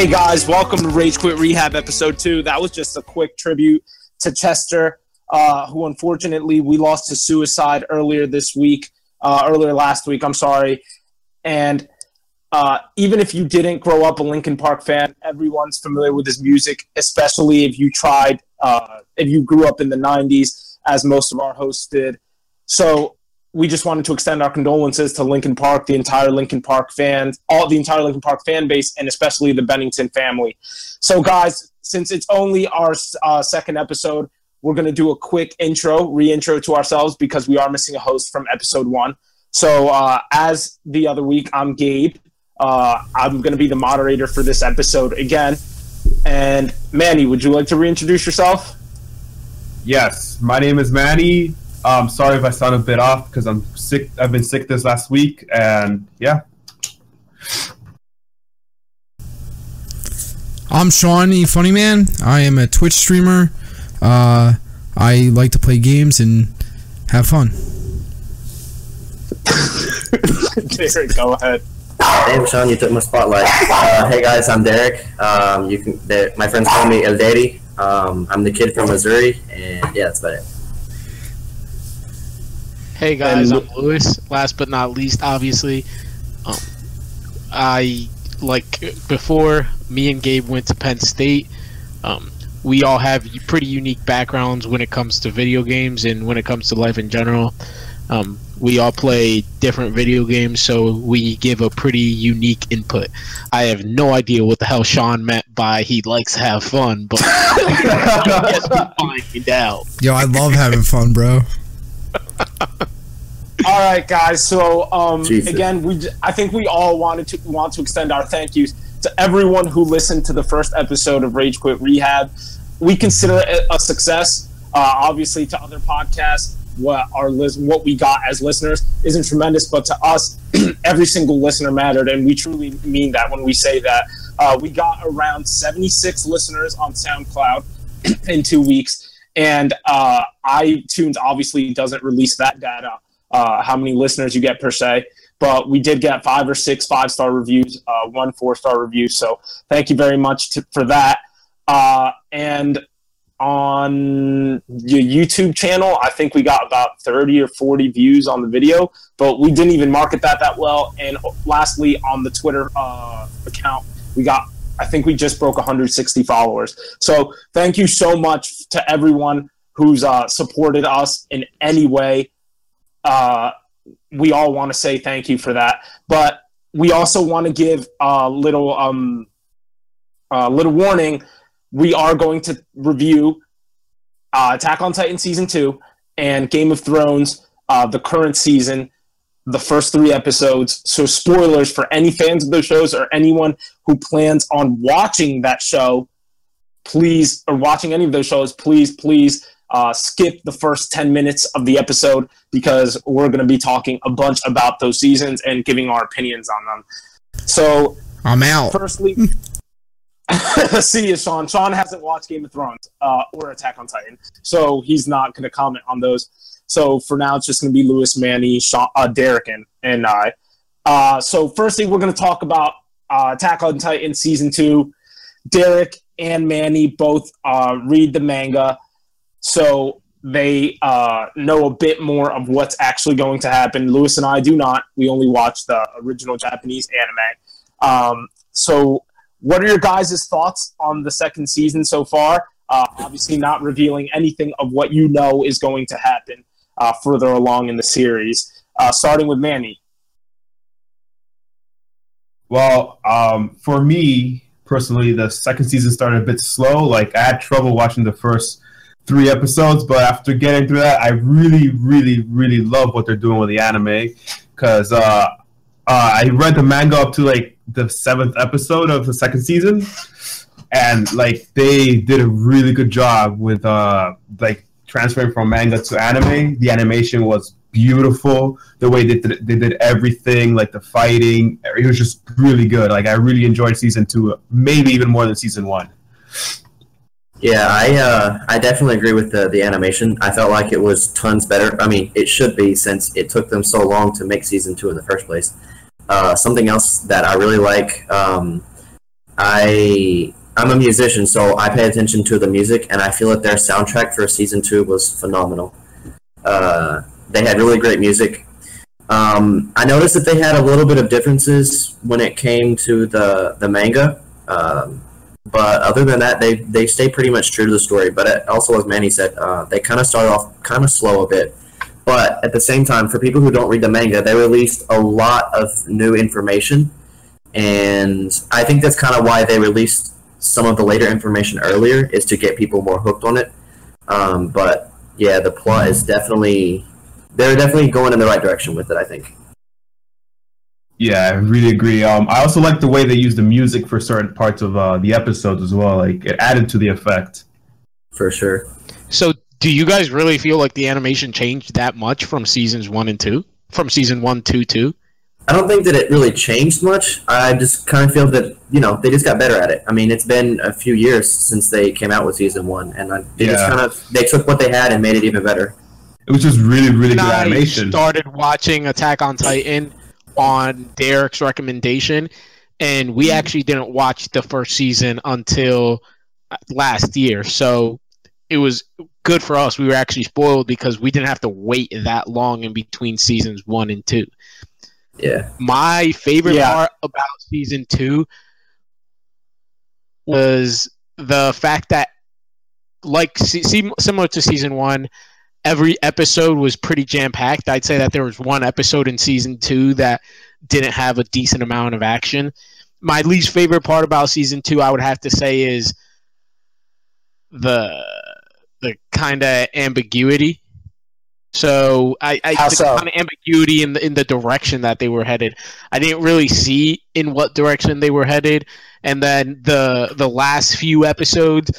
Hey guys, welcome to Rage Quit Rehab episode two. That was just a quick tribute to Chester, uh, who unfortunately we lost to suicide earlier this week, uh, earlier last week. I'm sorry. And uh, even if you didn't grow up a Linkin Park fan, everyone's familiar with his music, especially if you tried, uh, if you grew up in the 90s, as most of our hosts did. So we just wanted to extend our condolences to Linkin Park, the entire Linkin Park fans, all the entire Linkin Park fan base, and especially the Bennington family. So, guys, since it's only our uh, second episode, we're going to do a quick intro, re-intro to ourselves because we are missing a host from episode one. So, uh, as the other week, I'm Gabe. Uh, I'm going to be the moderator for this episode again. And Manny, would you like to reintroduce yourself? Yes, my name is Manny. Um, sorry if I sound a bit off because I'm sick. I've been sick this last week, and yeah. I'm Sean, E Funny Man. I am a Twitch streamer. Uh, I like to play games and have fun. Derek, go ahead. Damn, Sean, you took my spotlight. Uh, hey guys, I'm Derek. Um, you can, my friends call me El Daddy. Um, I'm the kid from Missouri, and yeah, that's about it. Hey guys, And- I'm Lewis. Last but not least, obviously, um, I like before me and Gabe went to Penn State. Um, we all have pretty unique backgrounds when it comes to video games and when it comes to life in general. Um, we all play different video games, so we give a pretty unique input. I have no idea what the hell Sean meant by he likes to have fun, but I guess we find out. Yo, I love having fun, bro. All right, guys. So um, again, we I think we all wanted to want to extend our thank yous to everyone who listened to the first episode of Rage Quit Rehab. We consider it a success. Uh, obviously, to other podcasts, what our what we got as listeners isn't tremendous, but to us, every single listener mattered, and we truly mean that when we say that. Uh, we got around 76 listeners on SoundCloud in two weeks, and uh, iTunes obviously doesn't release that data uh, how many listeners you get per se. But we did get five or six five star reviews, uh, one four star review. So thank you very much to, for that. Uh, and on your YouTube channel, I think we got about 30 or 40 views on the video, but we didn't even market that that well. And lastly, on the Twitter uh, account, we got, I think we just broke 160 followers. So thank you so much to everyone who's uh, supported us in any way uh, we all want to say thank you for that. But we also want to give a little um, a little warning. We are going to review uh, Attack on Titan season two and Game of Thrones, uh, the current season, the first three episodes. So spoilers for any fans of those shows or anyone who plans on watching that show. Please, or watching any of those shows, please, please uh, skip the first 10 minutes of the episode because we're going to be talking a bunch about those seasons and giving our opinions on them. So, I'm out. firstly, see you, Sean. Sean hasn't watched Game of Thrones uh, or Attack on Titan, so he's not going to comment on those. So for now, it's just going to be Lewis, Manny, Sean, uh, Derek, and, and I. Uh, so firstly, we're going to talk about uh, Attack on Titan season two. Derek and Manny both uh, read the manga, so they uh, know a bit more of what's actually going to happen. Lewis and I do not. We only watch the original Japanese anime. Um, so, what are your guys' thoughts on the second season so far? Uh, obviously, not revealing anything of what you know is going to happen uh, further along in the series. Uh, starting with Manny. Well, um, for me personally, the second season started a bit slow. Like I had trouble watching the first three episodes, but after getting through that, I really, really, really love what they're doing with the anime because uh, uh, I read the manga up to like the seventh episode of the second season, and like they did a really good job with uh, like transferring from manga to anime. The animation was beautiful. The way they did, they did everything, like the fighting, it was just really good. Like I really enjoyed season two, maybe even more than season one. Yeah, I uh, I definitely agree with the the animation. I felt like it was tons better. I mean, it should be since it took them so long to make season two in the first place. Uh, something else that I really like, um, I I'm a musician, so I pay attention to the music, and I feel that their soundtrack for season two was phenomenal. Uh, they had really great music. Um, I noticed that they had a little bit of differences when it came to the the manga, um, but other than that, they they stay pretty much true to the story. But it, also, as Manny said, uh, they kind of start off kind of slow a bit. But at the same time, for people who don't read the manga, they released a lot of new information, and I think that's kind of why they released some of the later information earlier is to get people more hooked on it. Um, but yeah, the plot is definitely they're definitely going in the right direction with it. I think. Yeah, I really agree. Um, I also like the way they use the music for certain parts of uh, the episodes as well. Like it added to the effect. For sure. So, do you guys really feel like the animation changed that much from seasons one and two? From season one, two, two? I don't think that it really changed much. I just kind of feel that you know they just got better at it. I mean, it's been a few years since they came out with season one, and I, they just kind of they took what they had and made it even better. It was just really, really good I animation. started watching Attack on Titan on Derek's recommendation, and we actually didn't watch the first season until uh, last year. So it was good for us. We were actually spoiled because we didn't have to wait that long in between seasons one and two. Yeah, My favorite Yeah. part about season two was the fact that, like, se- se- similar to season one, every episode was pretty jam packed. I'd say that there was one episode in season two that didn't have a decent amount of action. My least favorite part about season two, I would have to say, is the the kind of ambiguity. So I, I the so? kind of ambiguity in the in the direction that they were headed. I didn't really see in what direction they were headed, and then the the last few episodes.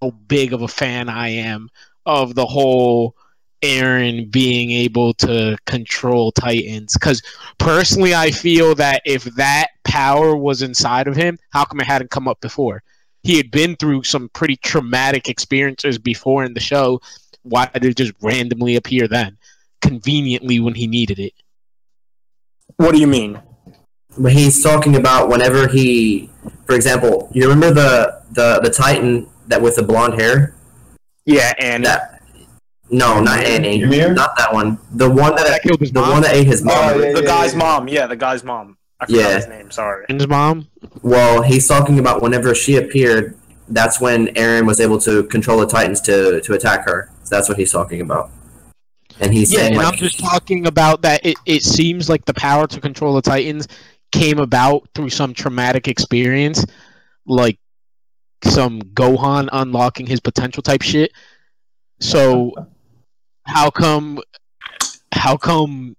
How big of a fan I am of the whole Eren being able to control Titans. Because personally, I feel that if that power was inside of him, how come it hadn't come up before? He had been through some pretty traumatic experiences before in the show. Why did it just randomly appear then? Conveniently when he needed it. What do you mean? but he's talking about whenever he, for example, you remember the the the Titan that with the blonde hair? Yeah, and That no, not Annie, Ymir? not that one. The one that, That killed his the mom? one that ate his oh, mom. Oh, yeah, the yeah, guy's yeah. mom. Yeah, the guy's mom. I forgot Yeah. his name. Sorry. And his mom? Well, he's talking about whenever she appeared. That's when Eren was able to control the Titans to to attack her. So that's what he's talking about. And he's Yeah, saying and like, I'm just talking about that. It, it seems like the power to control the Titans came about through some traumatic experience, like some Gohan unlocking his potential type shit. So, how come, how come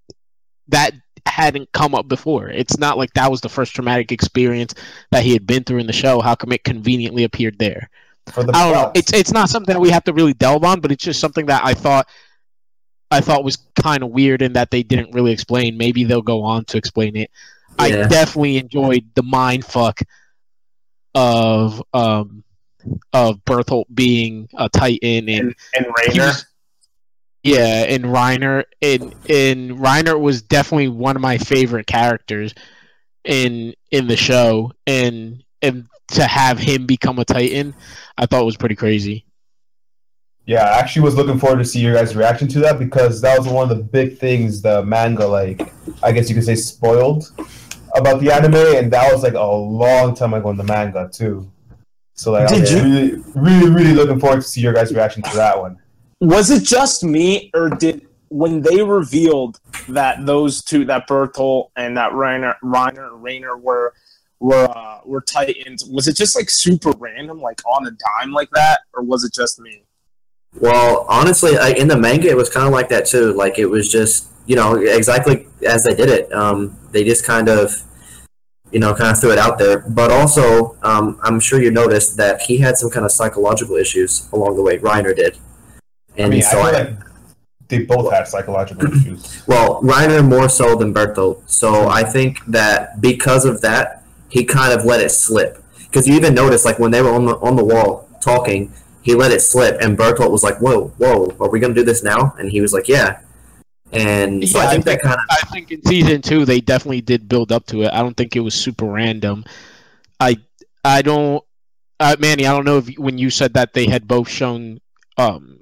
that hadn't come up before? It's not like that was the first traumatic experience that he had been through in the show. How come it conveniently appeared there? For the I don't know. It's it's not something that we have to really delve on, but it's just something that I thought I thought was kind of weird and that they didn't really explain. Maybe they'll go on to explain it. I definitely enjoyed the mind fuck of um of Bertolt being a Titan and And and he Reiner. was- yeah, and Reiner and and Reiner was definitely one of my favorite characters in in the show, and and to have him become a Titan, I thought was pretty crazy. Yeah, I actually was looking forward to see your guys' reaction to that because that was one of the big things the manga, like, I guess you could say, spoiled about the anime, and that was like a long time ago in the manga too. So like, I Did was you- really, really, really looking forward to see your guys' reaction to that one. Was it just me, or did when they revealed that those two, that Bertolt and that Reiner Reiner, Rainer were were uh, were Titans? Was it just like super random, like on a dime like that, or was it just me? Well, honestly, like, in the manga, it was kind of like that too. Like it was just, you know, exactly as they did it. Um, they just kind of, you know, kind of threw it out there. But also, um, I'm sure you noticed that he had some kind of psychological issues along the way. Reiner did, and I mean, so I I, like they both had psychological issues. well, Reiner more so than Bertolt. So I think that because of that, he kind of let it slip. Because you even noticed, like when they were on the on the wall talking, he let it slip, and Bertolt was like, "Whoa, whoa, are we gonna do this now?" And he was like, "Yeah." And so Yeah, I I think that kind of I think in season two they definitely did build up to it. I don't think it was super random. I I don't, uh, Manny. I don't know if when you said that they had both shown, um,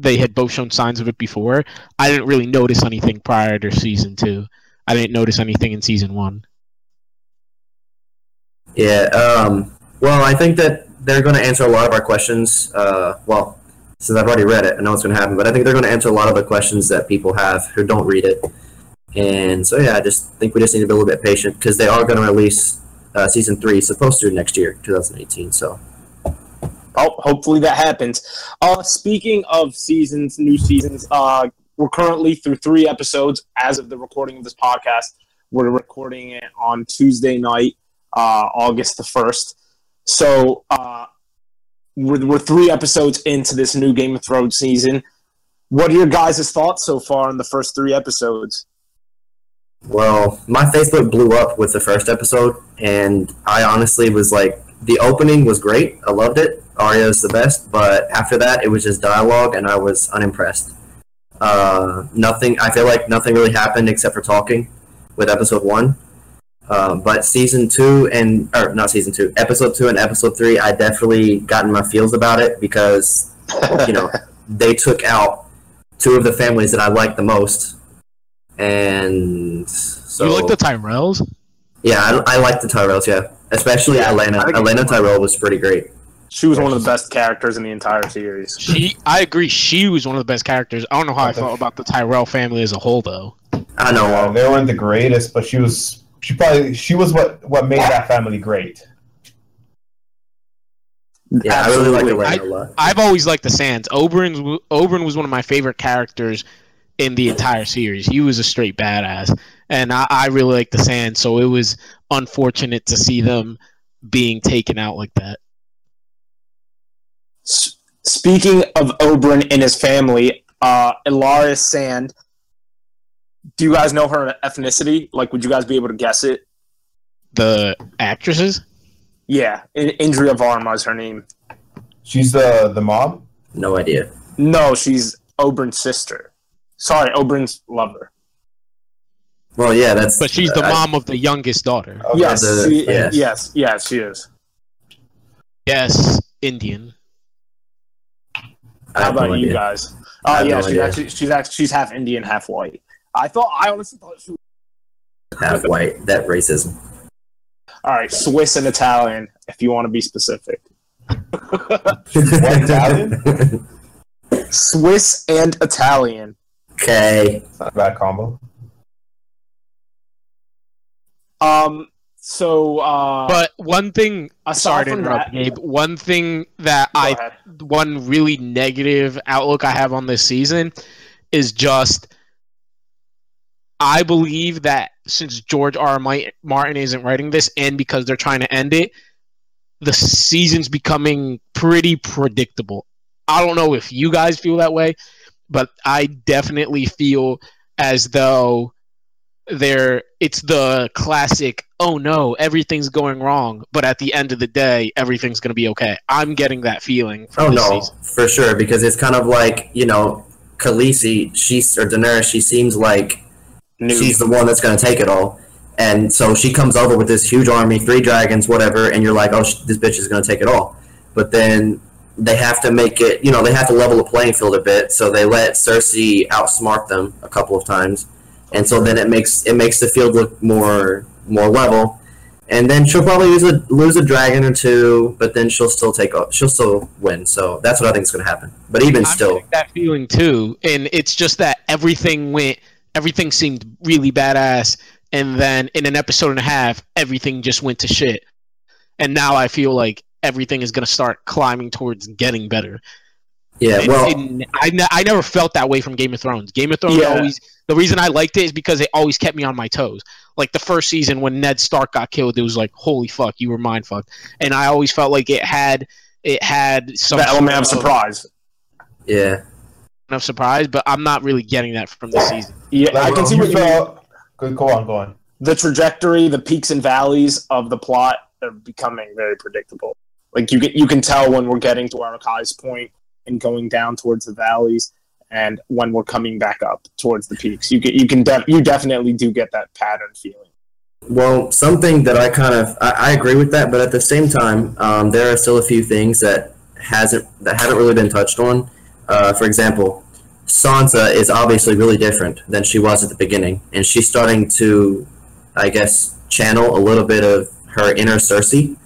they had both shown signs of it before. I didn't really notice anything prior to season two. I didn't notice anything in season one. Yeah. Um, well, I think that they're going to answer a lot of our questions. Uh, well, since I've already read it, I know what's going to happen. But I think they're going to answer a lot of the questions that people have who don't read it. And so, yeah, I just think we just need to be a little bit patient because they are going to release uh, season three, supposed to next year, 2018. So, Oh, hopefully that happens. Uh, speaking of seasons, new seasons, uh, we're currently through three episodes as of the recording of this podcast. We're recording it on Tuesday night, uh, August the 1st. So uh, we're, we're three episodes into this new Game of Thrones season. What are your guys' thoughts so far on the first three episodes? well, my Facebook blew up with the first episode, and I honestly was like, the opening was great. I loved it. Arya's the best, but after that, it was just dialogue, and I was unimpressed. Uh, nothing. I feel like nothing really happened except for talking with episode one. Uh, but season two and or not season two, episode two and episode three, I definitely gotten my feels about it because you know they took out two of the families that I like the most, and so you like the Tyrells? yeah, I, I like the Tyrells. Yeah, especially Yeah, Olenna. I think- Olenna Tyrell was pretty great. She was one of the best characters in the entire series. She, I agree. She was one of the best characters. I don't know how I felt about the Tyrell family as a whole, though. I know. Uh, um, they weren't the greatest, but she was. She probably she was what what made that family great. yeah, I really like Absolutely. Olenna a lot. I've always liked the Sands. Oberyn's Oberyn was one of my favorite characters in the entire series. He was a straight badass, and I, I really like the Sands. So it was unfortunate to see them being taken out like that. S- Speaking of Oberyn and his family, uh, Ellaria Sand. Do you guys know her ethnicity? Like, would you guys be able to guess it? The actresses. Yeah, In- Indira Varma is her name. She's the the mom. No idea. No, she's Oberyn's sister. Sorry, Oberyn's lover. Well, yeah, that's. But she's the I- mom of the youngest daughter. Okay. yes, the- she, yes. yes, yes, she is. Yes, Indian. I How have no about you idea. guys? I Oh yeah, no she's actually she's actually she's half Indian, half white. I thought I honestly thought she was Half white. That racism. all right, Swiss and Italian, if you want to be specific. Italian? Swiss and Italian. okay. It's not a bad combo. Um. So, uh, But one thing, sorry to interrupt, that, Gabe. One thing that go I ahead. one really negative outlook I have on this season is just I believe that since George R. R. Martin isn't writing this and because they're trying to end it, the season's becoming pretty predictable. I don't know if you guys feel that way, but I definitely feel as though there it's the classic oh no everything's going wrong but at the end of the day everything's going to be okay i'm getting that feeling from Oh this no, season. for sure. Because it's kind of like you know, Khaleesi. She's or Daenerys. She seems like New. she's the one that's going to take it all. And so she comes over with this huge army, three dragons, whatever, and you're like, oh, sh- this bitch is going to take it all. But then they have to make it, you know, they have to level the playing field a bit. So they let Cersei outsmart them a couple of times, and so then it makes it makes the field look more more level. And then she'll probably lose a lose a dragon or two, but then she'll still take o- she'll still win. So that's what I think is going to happen. But even I'm still, that feeling too and it's just that everything went everything seemed really badass and then in an episode and a half everything just went to shit and now i feel like everything is going to start climbing towards getting better yeah. And- Well, and I, ne- I never felt that way from Game of Thrones. Game of Thrones Yeah. always the reason I liked it is because it always kept me on my toes. Like the first season when Ned Stark got killed, it was like holy fuck, you were mind fucked, and I always felt like it had it had some the element sort of surprise. yeah. of surprise, but I'm not really getting that from this season. Yeah, I can see what you mean. felt- Go, go on, go on. The trajectory, the peaks and valleys of the plot are becoming very predictable. Like you can you can tell when we're getting to our highest point and going down towards the valleys, and when we're coming back up towards the peaks. You can you can def- you definitely do get that pattern feeling. Well, something that I kind of I, I agree with that, but at the same time, um, there are still a few things that hasn't that haven't really been touched on. Uh, for example, Sansa is obviously really different than she was at the beginning, and she's starting to, I guess, channel a little bit of her inner Cersei,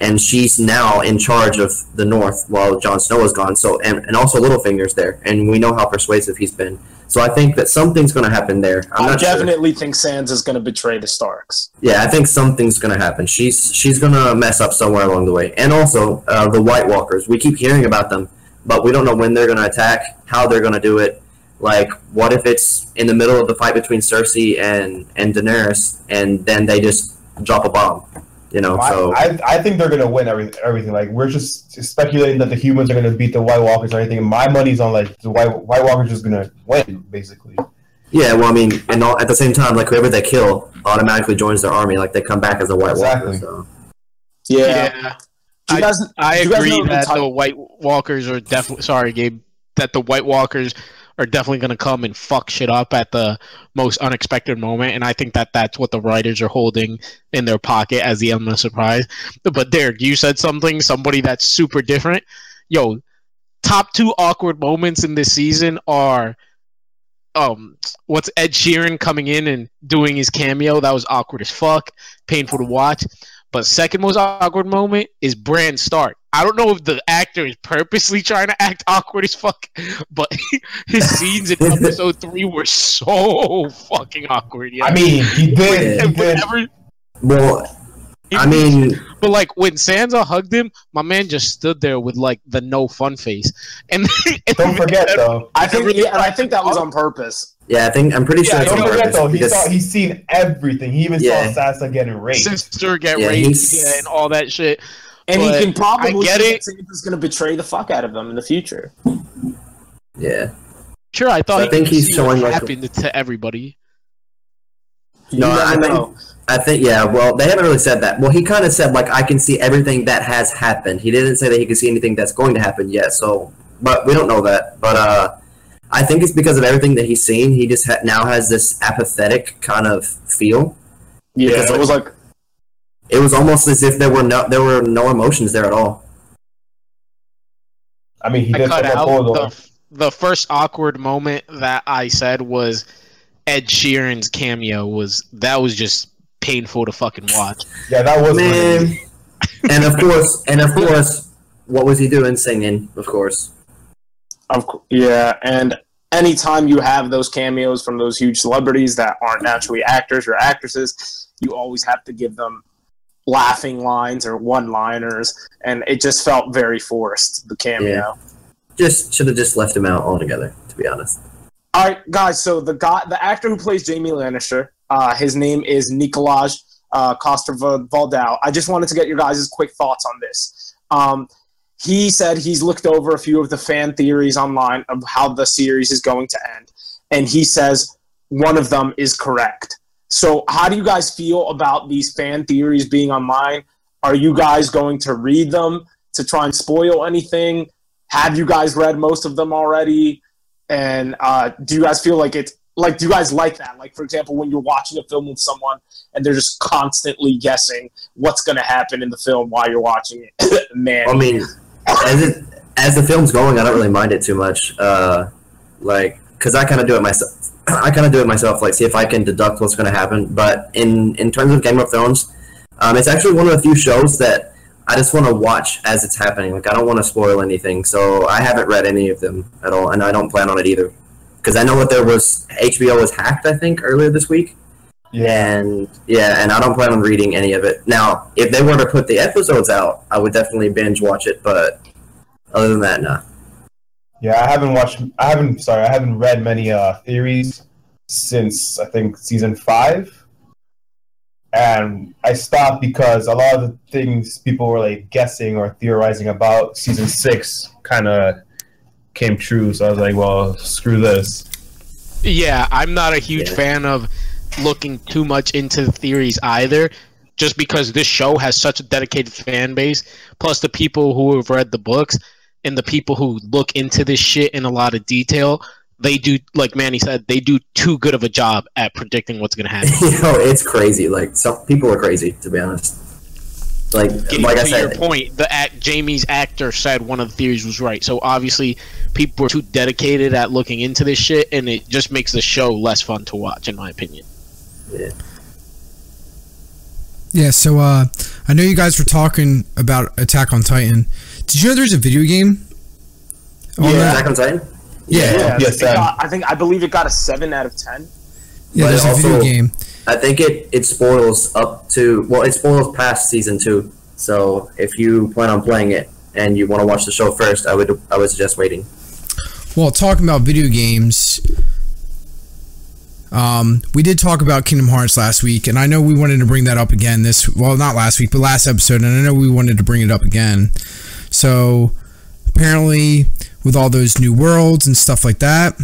and she's now in charge of the North while Jon Snow is gone. So, and, and also Littlefinger's there, and we know how persuasive he's been. So I think that something's going to happen there. I'm I not sure. definitely think Sansa is going to betray the Starks. Yeah, I think something's gonna happen. She's she's gonna mess up somewhere along the way. And also, uh, the White Walkers. We keep hearing about them, but we don't know when they're gonna attack, how they're gonna do it. Like, what if it's in the middle of the fight between Cersei and and Daenerys, and then they just drop a bomb? You know, so I, I, I think they're gonna win every, everything. Like we're just speculating that the humans are gonna beat the White Walkers or anything. My money's on like the White White Walkers just gonna win, basically. yeah. Well, I mean, and all, at the same time, like whoever they kill automatically joins their army. Like they come back as a White Exactly. Walker. So. Yeah. Do you guys, I do you guys agree know the that the White Walkers are definitely sorry, Gabe. That the White Walkers are definitely going to come and fuck shit up at the most unexpected moment, and I think that that's what the writers are holding in their pocket as the element of surprise. But Derek, you said something. Somebody that's super different. Yo, top two awkward moments in this season are. Um, what's Ed Sheeran coming in and doing his cameo? That was awkward as fuck, painful to watch. But second most awkward moment is Bran Stark. I don't know if the actor is purposely trying to act awkward as fuck, but his scenes in episode three were so fucking awkward. Yeah. I mean, he did. He And did. Well, I mean, but like when Sansa hugged him, my man just stood there with like the no fun face. And, and Don't forget though. I think, really yeah, and I think that was on purpose. yeah, I think I'm pretty sure Yeah, it's Don't on forget purpose though. He because- saw. He's seen everything. He even Yeah. saw Sansa getting raped. sister get Yeah, raped yeah, and all that shit. And But he can probably I get it. that Sansa's going to betray the fuck out of them in the future. yeah. Sure, I thought So I think he's showing, what like, happened to everybody. You No, never I mean- know. I think yeah. Well, they haven't really said that. Well, he kind of said like I can see everything that has happened. He didn't say that he could see anything that's going to happen yet. So, but we don't know that. But uh, I think it's because of everything that he's seen. He just ha- now has this apathetic kind of feel. Yeah, Because, it was like It was almost as if there were no there were no emotions there at all. I mean, he I did cut out the, the first awkward moment that I said was Ed Sheeran's cameo was that was just painful to fucking watch. Yeah, that was Man, and of course, and of course, what was he doing? Singing, of course. Of cou- yeah, and anytime you have those cameos from those huge celebrities that aren't naturally actors or actresses, you always have to give them laughing lines or one-liners, and it just felt very forced. The cameo. Yeah. Just should have just left him out altogether. To be honest. All right, guys. So the guy, the actor who plays Jaime Lannister, uh, his name is Nikolaj uh, Coster-Waldau. I just wanted to get your guys' quick thoughts on this. Um, he said he's looked over a few of the fan theories online of how the series is going to end, and he says one of them is correct. So, how do you guys feel about these fan theories being online? Are you guys going to read them to try and spoil anything? Have you guys read most of them already? And uh, do you guys feel like it's like? Do you guys like that? Like, for example, when you're watching a film with someone and they're just constantly guessing what's going to happen in the film while you're watching it. Man, I mean, as it as the film's going, I don't really mind it too much. Uh, like, cause I kind of do it myself. I kind of do it myself. Like, see if I can deduct what's going to happen. But in in terms of Game of Thrones, um, it's actually one of the few shows that I just want to watch as it's happening. Like, I don't want to spoil anything, so I haven't read any of them at all, and I don't plan on it either. Because I know that there was HBO was hacked, I think, earlier this week. Yeah. And yeah, and I don't plan on reading any of it. Now, if they were to put the episodes out, I would definitely binge watch it. But other than that, no. Yeah, I haven't watched. I haven't. Sorry, I haven't read many uh, theories since I think season five, and I stopped because a lot of the things people were like guessing or theorizing about season six kind of came true. So I was like, well, screw this. Yeah, I'm not a huge Yeah. fan of looking too much into the theories either, just because this show has such a dedicated fan base. Plus, the people who have read the books and the people who look into this shit in a lot of detail they do like Manny said, they do too good of a job at predicting what's gonna happen. you know, it's crazy. Like some people are crazy, to be honest. Like, Getting like I to your point, the act, Jaime's actor said one of the theories was right. So obviously, people are too dedicated at looking into this shit, and it just makes the show less fun to watch, in my opinion. Yeah. Yeah, so uh, I know you guys were talking about Attack on Titan. Did you know there's a video game? Yeah. Attack on Titan. Yeah, Yeah, yes, um, got- I think I believe it got a seven out of ten. yeah. But There's a video game. I think it it spoils up to well, it spoils past season two. So if you plan on playing it and you want to watch the show first, I would I would suggest waiting. Well, talking about video games, um, we did talk about Kingdom Hearts last week, and I know we wanted to bring that up again. This well, not last week, but last episode, and I know we wanted to bring it up again. So apparently, with all those new worlds and stuff like that,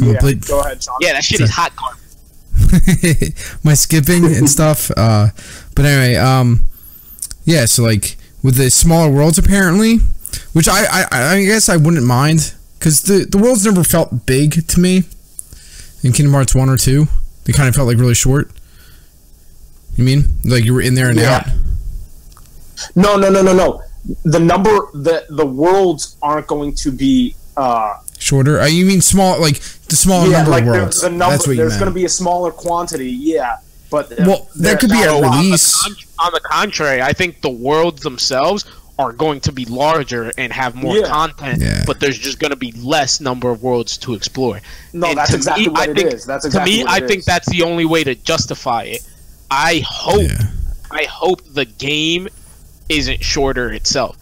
Yeah, gonna go ahead, Sean. Yeah, that shit is hot garbage. my skipping and stuff. Uh, but anyway, um, yeah. So like with the smaller worlds, apparently, which I I, I guess I wouldn't mind because the the worlds never felt big to me in Kingdom Hearts one or two. They kind of felt like really short. You mean like you were in there and Yeah. out? No, no, no, no, no. The number, the the worlds aren't going to be. uh Shorter? Uh, you mean small? Like the smaller Yeah, number like of the, worlds? the number. That's what there's going to be a smaller quantity. Yeah, but uh, well, there- could be a release. On, on the contrary, I think the worlds themselves are going to be larger and have more Yeah. content, Yeah. but there's just going to be less number of worlds to explore. No, And that's exactly me, what I it think- is. That's to me, what I it think is. that's the only way to justify it. I hope, Yeah. I hope the game isn't shorter itself.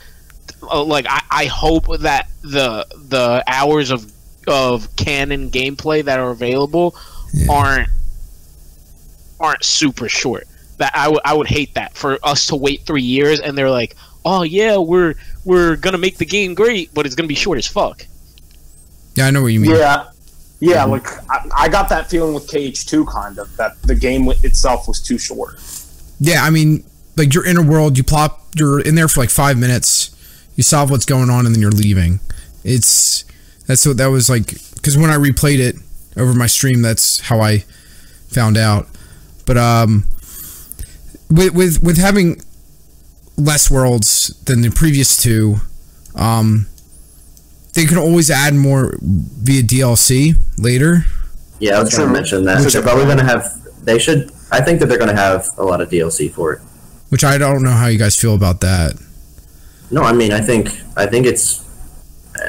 Uh, Like I, I hope that the the hours of of canon gameplay that are available Yeah. aren't aren't super short. That I would I would hate that for us to wait three years and they're like, oh yeah, we're we're gonna make the game great, but it's gonna be short as fuck. Yeah, I know what you mean. Yeah, yeah. Mm-hmm. Like I, I got that feeling with KH2 kind of that the game itself was too short. Yeah, I mean, like your inner world, you plop, you're in there for like five minutes, you solve what's going on, and then you're leaving. It's that's what that was like. Because when I replayed it over my stream, that's how I found out. But um, with with with having less worlds than the previous two, um, they can always add more via DLC later. Yeah, I was going to mention that. Which- They're probably going to have. They should. I think that they're going to have a lot of DLC for it. Which I don't know how you guys feel about that. No, I mean, I think. I think it's.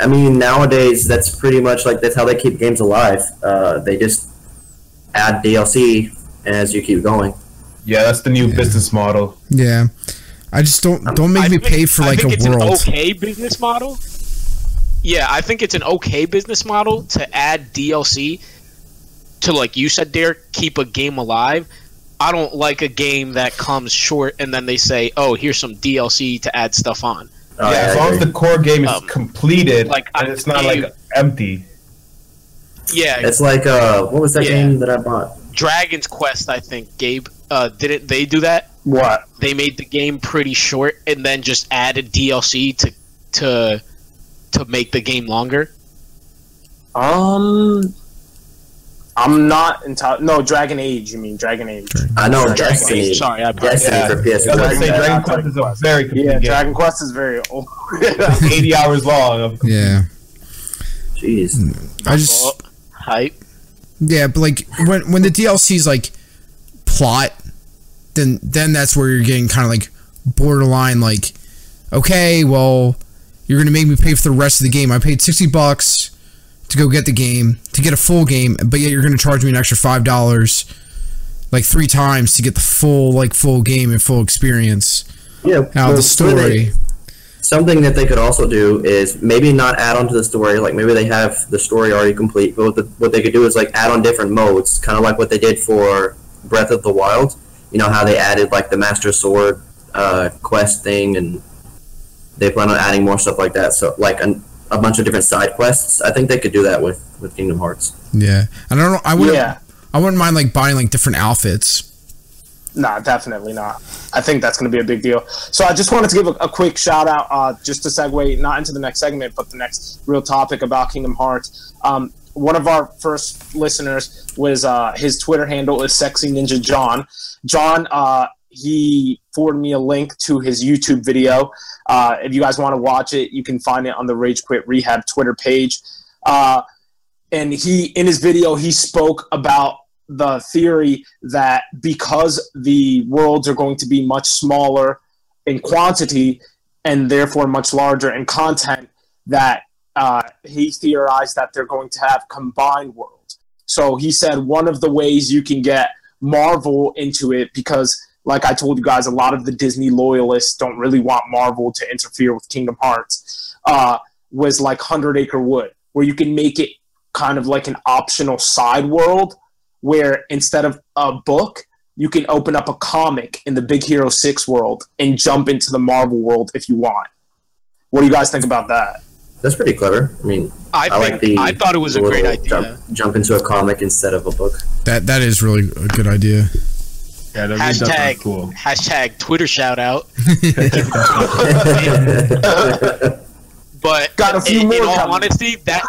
I mean, nowadays that's pretty much like that's how they keep games alive. Uh, they just add DLC as you keep going. Yeah, that's the new Yeah. business model. Yeah, I just don't don't make I me think- pay for I like think a it's world. An okay business model. Yeah, I think it's an okay business model to add DLC to, like you said, Derek, keep a game alive. I don't like a game that comes short and then they say, "Oh, here's some DLC to add stuff on." Oh, yeah, as long as the core game is Um, completed like, and it's not like empty. Yeah, It's like uh, what was that Yeah. game that I bought? Dragon's Quest. I think Gabe uh, didn't they do that? What? They made the game pretty short and then just added DLC to to to make the game longer. Um, I'm not entirely. No, Dragon Age. You mean Dragon Age? I know Dragon Destiny. Age, sorry, I Destiny Yeah. for PS4. I was say Yeah, Dragon Quest is a very complete Yeah, game. Dragon Quest is very old. 80 hours long. Of Yeah, Jeez. Mm. I just Oh, hype. yeah, but like when when the DLC's like plot, then then that's where you're getting kind of like borderline. Like, okay, well, you're gonna make me pay for the rest of the game. I paid sixty bucks to go get the game to get a full game, but yet you're gonna charge me an extra five dollars, like three times to get the full like full game and full experience Yeah. out well, of the they- story. something that they could also do is maybe not add on to the story. Like maybe they have the story already complete, but what, the, what they could do is like add on different modes, kind of like what they did for Breath of the Wild. You know how they added like the Master Sword uh, quest thing, and they plan on adding more stuff like that. So like an, a bunch of different side quests. I think they could do that with with Kingdom Hearts. Yeah, and I don't know. I wouldn't. yeah. I wouldn't mind like buying like different outfits Nah, definitely not. I think that's going to be a big deal. So I just wanted to give a, a quick shout out, uh, just to segue not into the next segment, but the next real topic about Kingdom Hearts. Um, one of our first listeners was uh, his Twitter handle is Sexy Ninja John. John, uh, he forwarded me a link to his YouTube video. Uh, if you guys want to watch it, you can find it on the Rage Quit Rehab Twitter page. Uh, and he, in his video, he spoke about the theory that because the worlds are going to be much smaller in quantity and therefore much larger in content, that uh, he theorized that they're going to have combined worlds. So he said one of the ways you can get Marvel into it, because like I told you guys, a lot of the Disney loyalists don't really want Marvel to interfere with Kingdom Hearts, uh, was like Hundred Acre Wood, where you can make it kind of like an optional side world where instead of a book, you can open up a comic in the Big Hero 6 world and jump into the Marvel world if you want. What do you guys think about that? That's pretty clever. I mean, I, I like the I thought it was a great idea. Jump, jump into a comic instead of a book. That that is really a good idea. Yeah, that really does sound Hashtag cool. hashtag Twitter shout out. But Got a few in, more in all coming. honesty, that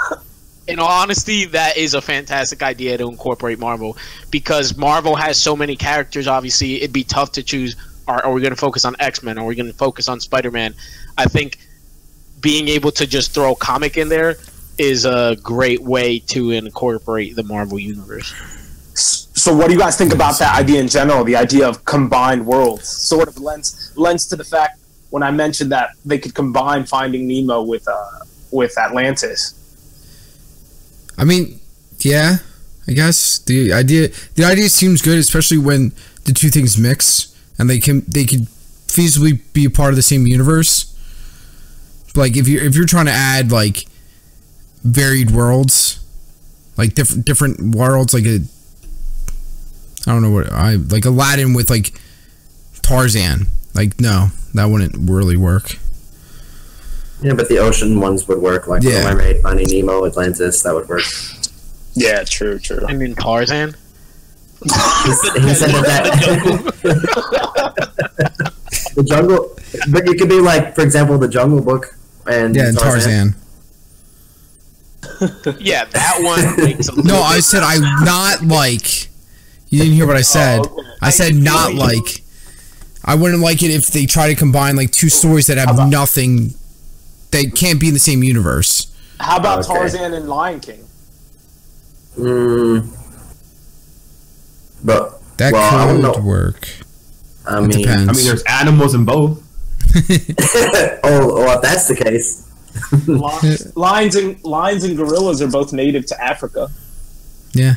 in all honesty, that is a fantastic idea to incorporate Marvel because Marvel has so many characters. Obviously, it'd be tough to choose. Are, are we going to focus on X Men? Are we going to focus on Spider Man? I think being able to just throw a comic in there is a great way to incorporate the Marvel universe. So, what do you guys think about that idea in general? The idea of combined worlds sort of lends lends to the fact when I mentioned that they could combine Finding Nemo with uh, with Atlantis. I mean, yeah, I guess the idea the idea seems good, especially when the two things mix and they can they could feasibly be a part of the same universe. Like if you're if you're trying to add like varied worlds, like different different worlds, like a I don't know what I like Aladdin with like Tarzan. Like no, that wouldn't really work. Yeah, but the ocean ones would work, like Yeah. Little Mermaid, Finding Nemo, Atlantis. That would work. Yeah, true, true. I mean Tarzan. He, he said that. the jungle, but you could be like, for example, the Jungle Book and Yeah, and Tarzan. Yeah, that one makes a No, I said I not like. You didn't hear what I said. Oh, okay. I said not like. I wouldn't like it if they try to combine like two stories that have about- nothing. They can't be in the same universe. How about Okay. Tarzan and Lion King? Mm, but That Well, I don't could work. I It mean, depends. I mean, there's animals in both. oh, well, if that's the case, lions and lions and gorillas are both native to Africa. Yeah.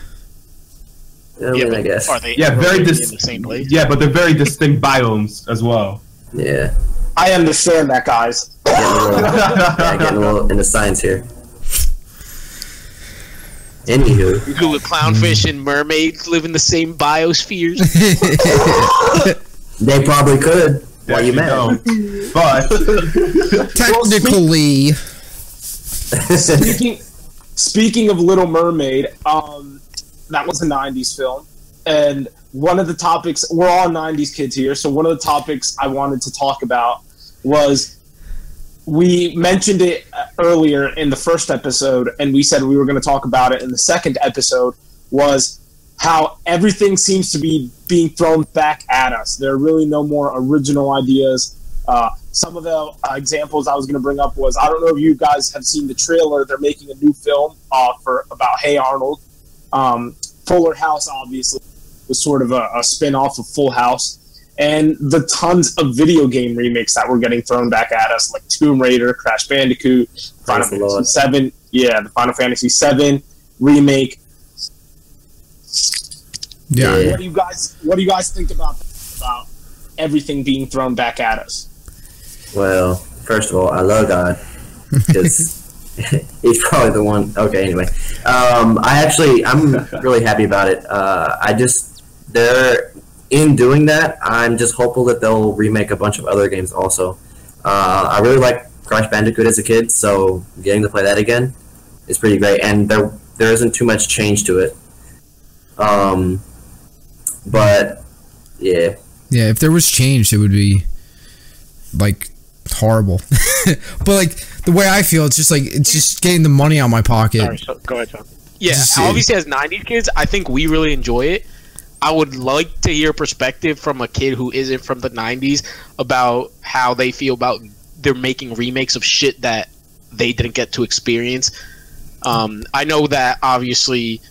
I mean, I guess. Are they Yeah, very gonna dis- in the same place? Yeah, but they're very distinct biomes as well. Yeah, I understand that, guys. getting a little, yeah, getting a little into science here. Anywho, Do the clownfish and mermaids live in the same biospheres? they probably could. Why you They mad? don't. But Technically, speaking speaking of Little Mermaid, um, that was a '90s film, and one of the topics we're all '90s kids here, so one of the topics I wanted to talk about was we mentioned it uh, earlier in the first episode, and we said we were going to talk about it in the second episode. Was how everything seems to be being thrown back at us. There are really no more original ideas. Uh, some of the uh, examples I was going to bring up was I don't know if you guys have seen the trailer. They're making a new film uh, for about Hey Arnold. Um, Fuller House obviously was sort of a, a spin off of Full House. And the tons of video game remakes that were getting thrown back at us, like Tomb Raider, Crash Bandicoot, Final Praise Fantasy Lord. Seven, yeah, the Final Fantasy Seven remake. yeah. Yeah. What do you guys What do you guys think about about everything being thrown back at us? Well, first of all, I love God because he's probably the one. Okay, anyway, um, I actually I'm really happy about it. Uh, I just they're in doing that. I'm just hopeful that they'll remake a bunch of other games also. Uh, I really like Crash Bandicoot as a kid, so getting to play that again is pretty great. And there there isn't too much change to it. Um, but Yeah. Yeah, if there was change, it would be like horrible. but like the way I feel, it's just like it's just getting the money out of my pocket. Sorry, so, go ahead, John. Yeah, Just- obviously as '90s kids, I think we really enjoy it. I would like to hear perspective from a kid who isn't from the '90s about how they feel about they're making remakes of shit that they didn't get to experience. Um, I know that obviously,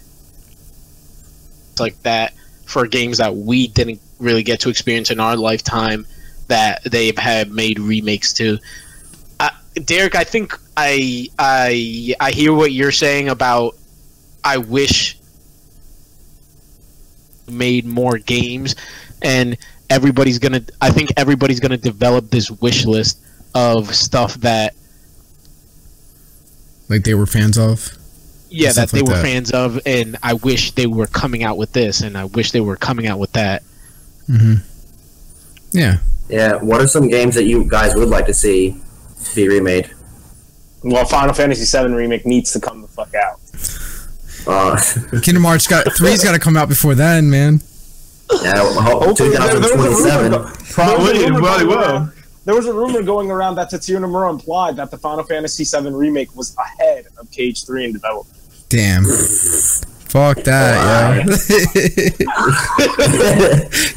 like that for games that we didn't really get to experience in our lifetime that they've had made remakes to. Uh, Derek, I think I I I hear what you're saying about. I wish made more games, and everybody's gonna. I think everybody's gonna develop this wish list of stuff that Like they were fans of. yeah that they like were that. fans of, and I wish they were coming out with this, and I wish they were coming out with that. Mm-hmm. Yeah. Yeah. What are some games that you guys would like to see be remade? Well, Final Fantasy VII remake needs to come the fuck out. Uh, Kingdom Hearts got three's got to come out before then, man. yeah, ho- Hopefully, there- there was a rumor 2027. go- Probably, there was a rumor probably going will. around- There was a rumor going around that Tetsuya Nomura implied that the Final Fantasy VII remake was ahead of KH3 in development. Damn. Fuck that, yeah.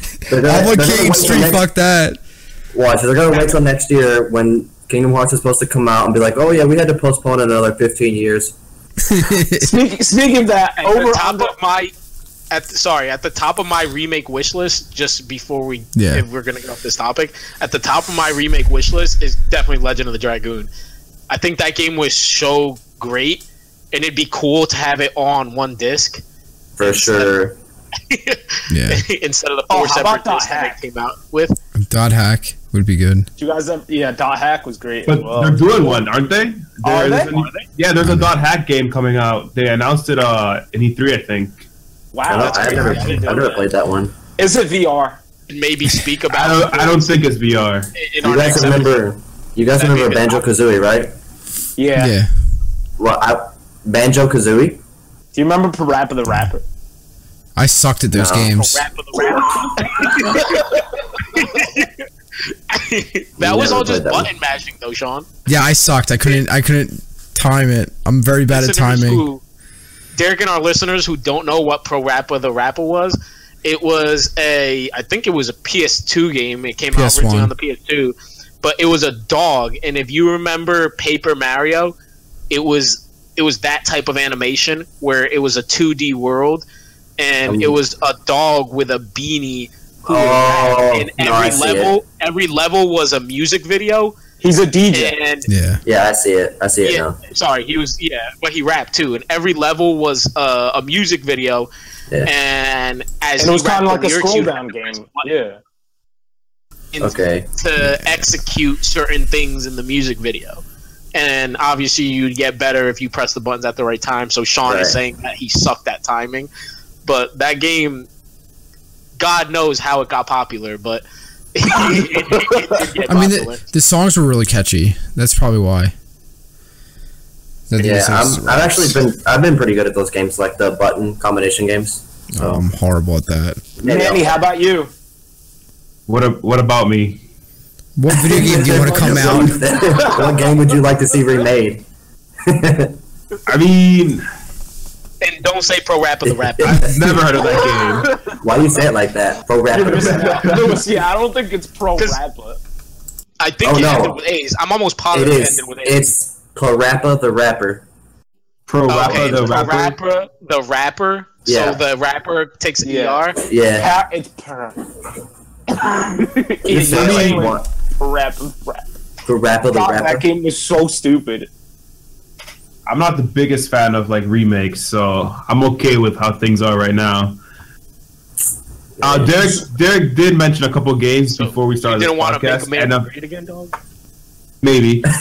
They're gonna- I'm they're with gonna King Street. next- Fuck that. Watch, they're gonna wait till next year when Kingdom Hearts is supposed to come out and be like, "Oh yeah, we had to postpone it another 15 years." Speak, speaking of that, At over the on top the, of my, at the, sorry, at the top of my remake wish list, just before we, Yeah. if we're gonna get off this topic, at the top of my remake wish list is definitely Legend of the Dragoon. I think that game was so great, and it'd be cool to have it all on one disc For sure. Yeah. instead of the Oh, four how separate about Dot discs that Hack? it came out with. Dot hack would be good. you guys have, yeah, Dot Hack was great. But as well. they're doing one, aren't they? Are There's they? a new- yeah, there's a dot hack game coming out. They announced it uh in E3, I think. wow, I've never, I didn't know I've never played that one. Is it VR? Maybe speak I about. don't, I don't think it's VR. in You guys next episode. remember? You guys That'd remember. Banjo Kazooie, right? Yeah. Yeah. Well, Banjo Kazooie. Do you remember Parappa the Rapper? I sucked at those No. games. Rap of the rap. that was all just played that one. button mashing, though, Sean. Yeah, I sucked. I couldn't. I couldn't time it. I'm very bad at timing. who- Derek and our listeners who don't know what Pro Rapper the Rapper was, it was a, I think it was a PS2 game. It came out PS1. originally on the PS2, but it was a dog. And if you remember Paper Mario, it was it was that type of animation where it was a 2D world, and Um, it was a dog with a beanie. Who would Oh, rap, and no, I every see level, every level was a music video, He's a DJ. and Yeah. Yeah, I see it. I see it yeah, now. sorry, he was yeah, but he rapped too, and every level was uh, a music video, Yeah. and as and it was kind of like a scroll you down had to press game. Yeah. Okay. to execute certain things in the music video. And obviously, you'd get better if you press the buttons at the right time. So Sean Right. is saying that he sucked at timing, but that game, God knows how it got popular, but it, it- it I mean, the, the songs were really catchy. That's probably why. That Yeah, I'm, i've actually been I've been pretty good at those games, like the button combination games. Oh, I'm horrible at that. Maybe Manny, I'll- how about you? What a, what about me? What video game do you want to come out? what game would you like to see remade? I mean, and don't say pro rapper the rapper. I've never heard of that game. Why do you say it like that? Pro rap. Lewis, yeah, I don't think it's pro rapper. I think Oh, it no. ended with A's. I'm almost It positive it is. ended with A's. It's Parappa the rapper. Pro rapper, okay, the the rapper. rapper, the rapper. Yeah. So the rapper takes an Yeah. ER. Yeah. It's per. It's it's not like like what- rapper. Rap. Parappa the God, rapper. that game was so stupid. I'm not the biggest fan of like remakes, so I'm okay with how things are right now. Uh, Derek, Derek did mention a couple games So, before we You started didn't this want to make podcast, a man and uh, great again, dog. maybe.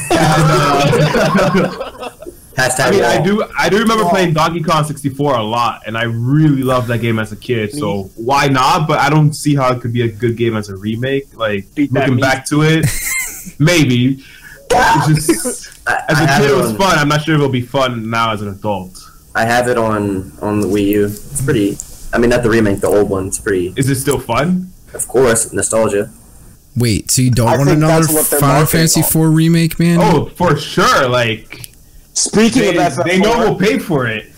And, uh, I mean, I do. I do remember Wow. playing Donkey Kong 64 a lot, and I really loved that game as a kid. So why not? But I don't see how it could be a good game as a remake. Like Beat looking back to it, maybe. It's just I, as I a have kid, it it was on, fun. I'm not sure it'll be fun now as an adult. I have it on on the Wii U. It's pretty. I mean, not the remake, the old one. It's pretty. Is it still fun? Of course, nostalgia. Wait, so you don't I want another that's what they're Final Fantasy on. IV remake, man? Oh, for sure. Like Speaking they, of FF4, they know we'll pay for it.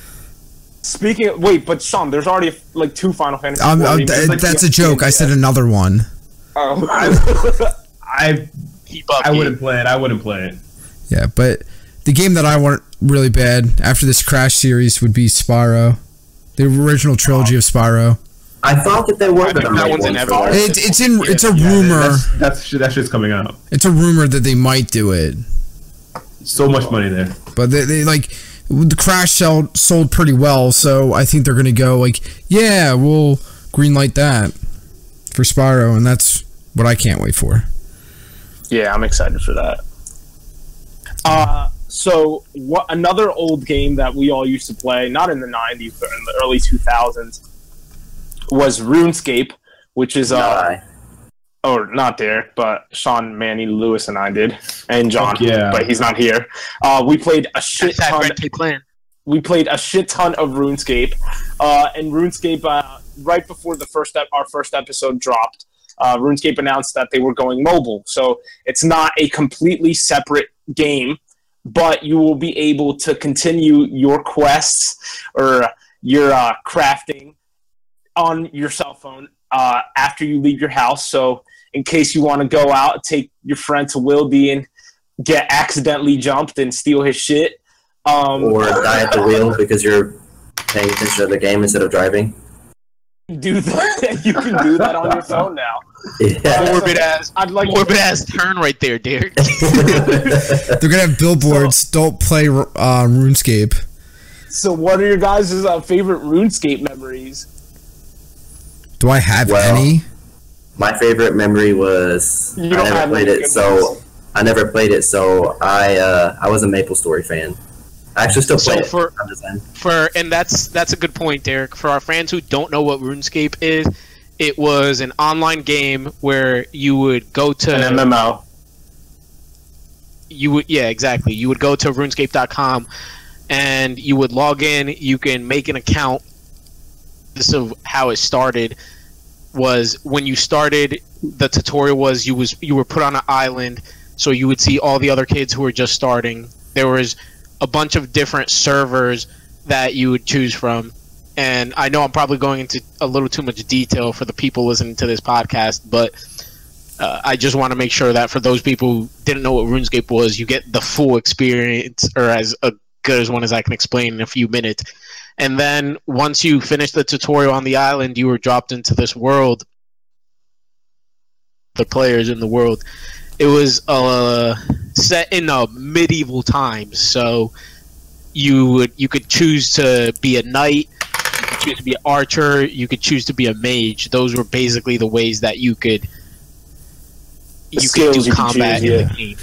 speaking of, wait, but Sean, there's already like two Final Fantasy. Um, IV uh, remakes. th- like that's a joke. I said another one. Oh. I Keep up. I Gabe. wouldn't play it. I wouldn't play it. Yeah, but the game that I want really bad after this Crash series would be Spyro, the original trilogy of Spyro. I thought that they were I going to think that make one's one in for everywhere. that. It, it's in. It's a Yeah, rumor. That's, that's shit- that shit's coming out. It's a rumor that they might do it, So much money there. but they, they like the Crash sold sold pretty well, so I think they're gonna go like, yeah, we'll greenlight that for Spyro, and that's what I can't wait for. Yeah, I'm excited for that. Uh, so what? Another old game that we all used to play, not in the '90s, but in the early 2000s, was RuneScape, which is uh, Guy. or not Derek, but Sean, Manny, Lewis, and I did, and John. Fuck yeah. but he's not here. Uh, we played a shit Hashtag ton. Red Cape we played a shit ton of RuneScape, uh, and RuneScape uh, right before the first ep- our first episode dropped. Uh, RuneScape announced that they were going mobile, so it's not a completely separate game, but you will be able to continue your quests or your uh, crafting on your cell phone uh, after you leave your house. So, in case you want to go out, take your friend to Wildy and get accidentally jumped and steal his shit. Um, Or die at the wheel because you're paying attention to the game instead of driving. do that. you can do that on your phone now. Yeah. Morbid ass. I'd like Morbid ass turn right there, Derek. They're gonna have billboards. don't play uh, RuneScape. So, what are your guys' uh, favorite RuneScape memories? Do I have Well, any? My favorite memory was You I don't never have played it, so ones. I never played it, so I uh, I was a MapleStory fan. I actually still play So it. for- I'm just saying. for and that's that's a good point, Derek. For our fans who don't know what RuneScape is, it was an online game where you would go to An MMO. you would yeah exactly. You would go to runescape.com and you would log in. You can make an account. This is how it started was when you started the tutorial was you was you were put on an island so you would see all the other kids who were just starting. There was a bunch of different servers that you would choose from and i know i'm probably going into a little too much detail for the people listening to this podcast but uh, I just want to make sure that for those people who didn't know what RuneScape was, you get the full experience, or as a good as one as I can explain in a few minutes. And then once you finish the tutorial on the island, you were dropped into this world. The players in the world. It was uh, set in a medieval times, so you would you could choose to be a knight, choose to be an archer, you could choose to be a mage. Those were basically the ways that you could you could do you could combat choose, in yeah. the game.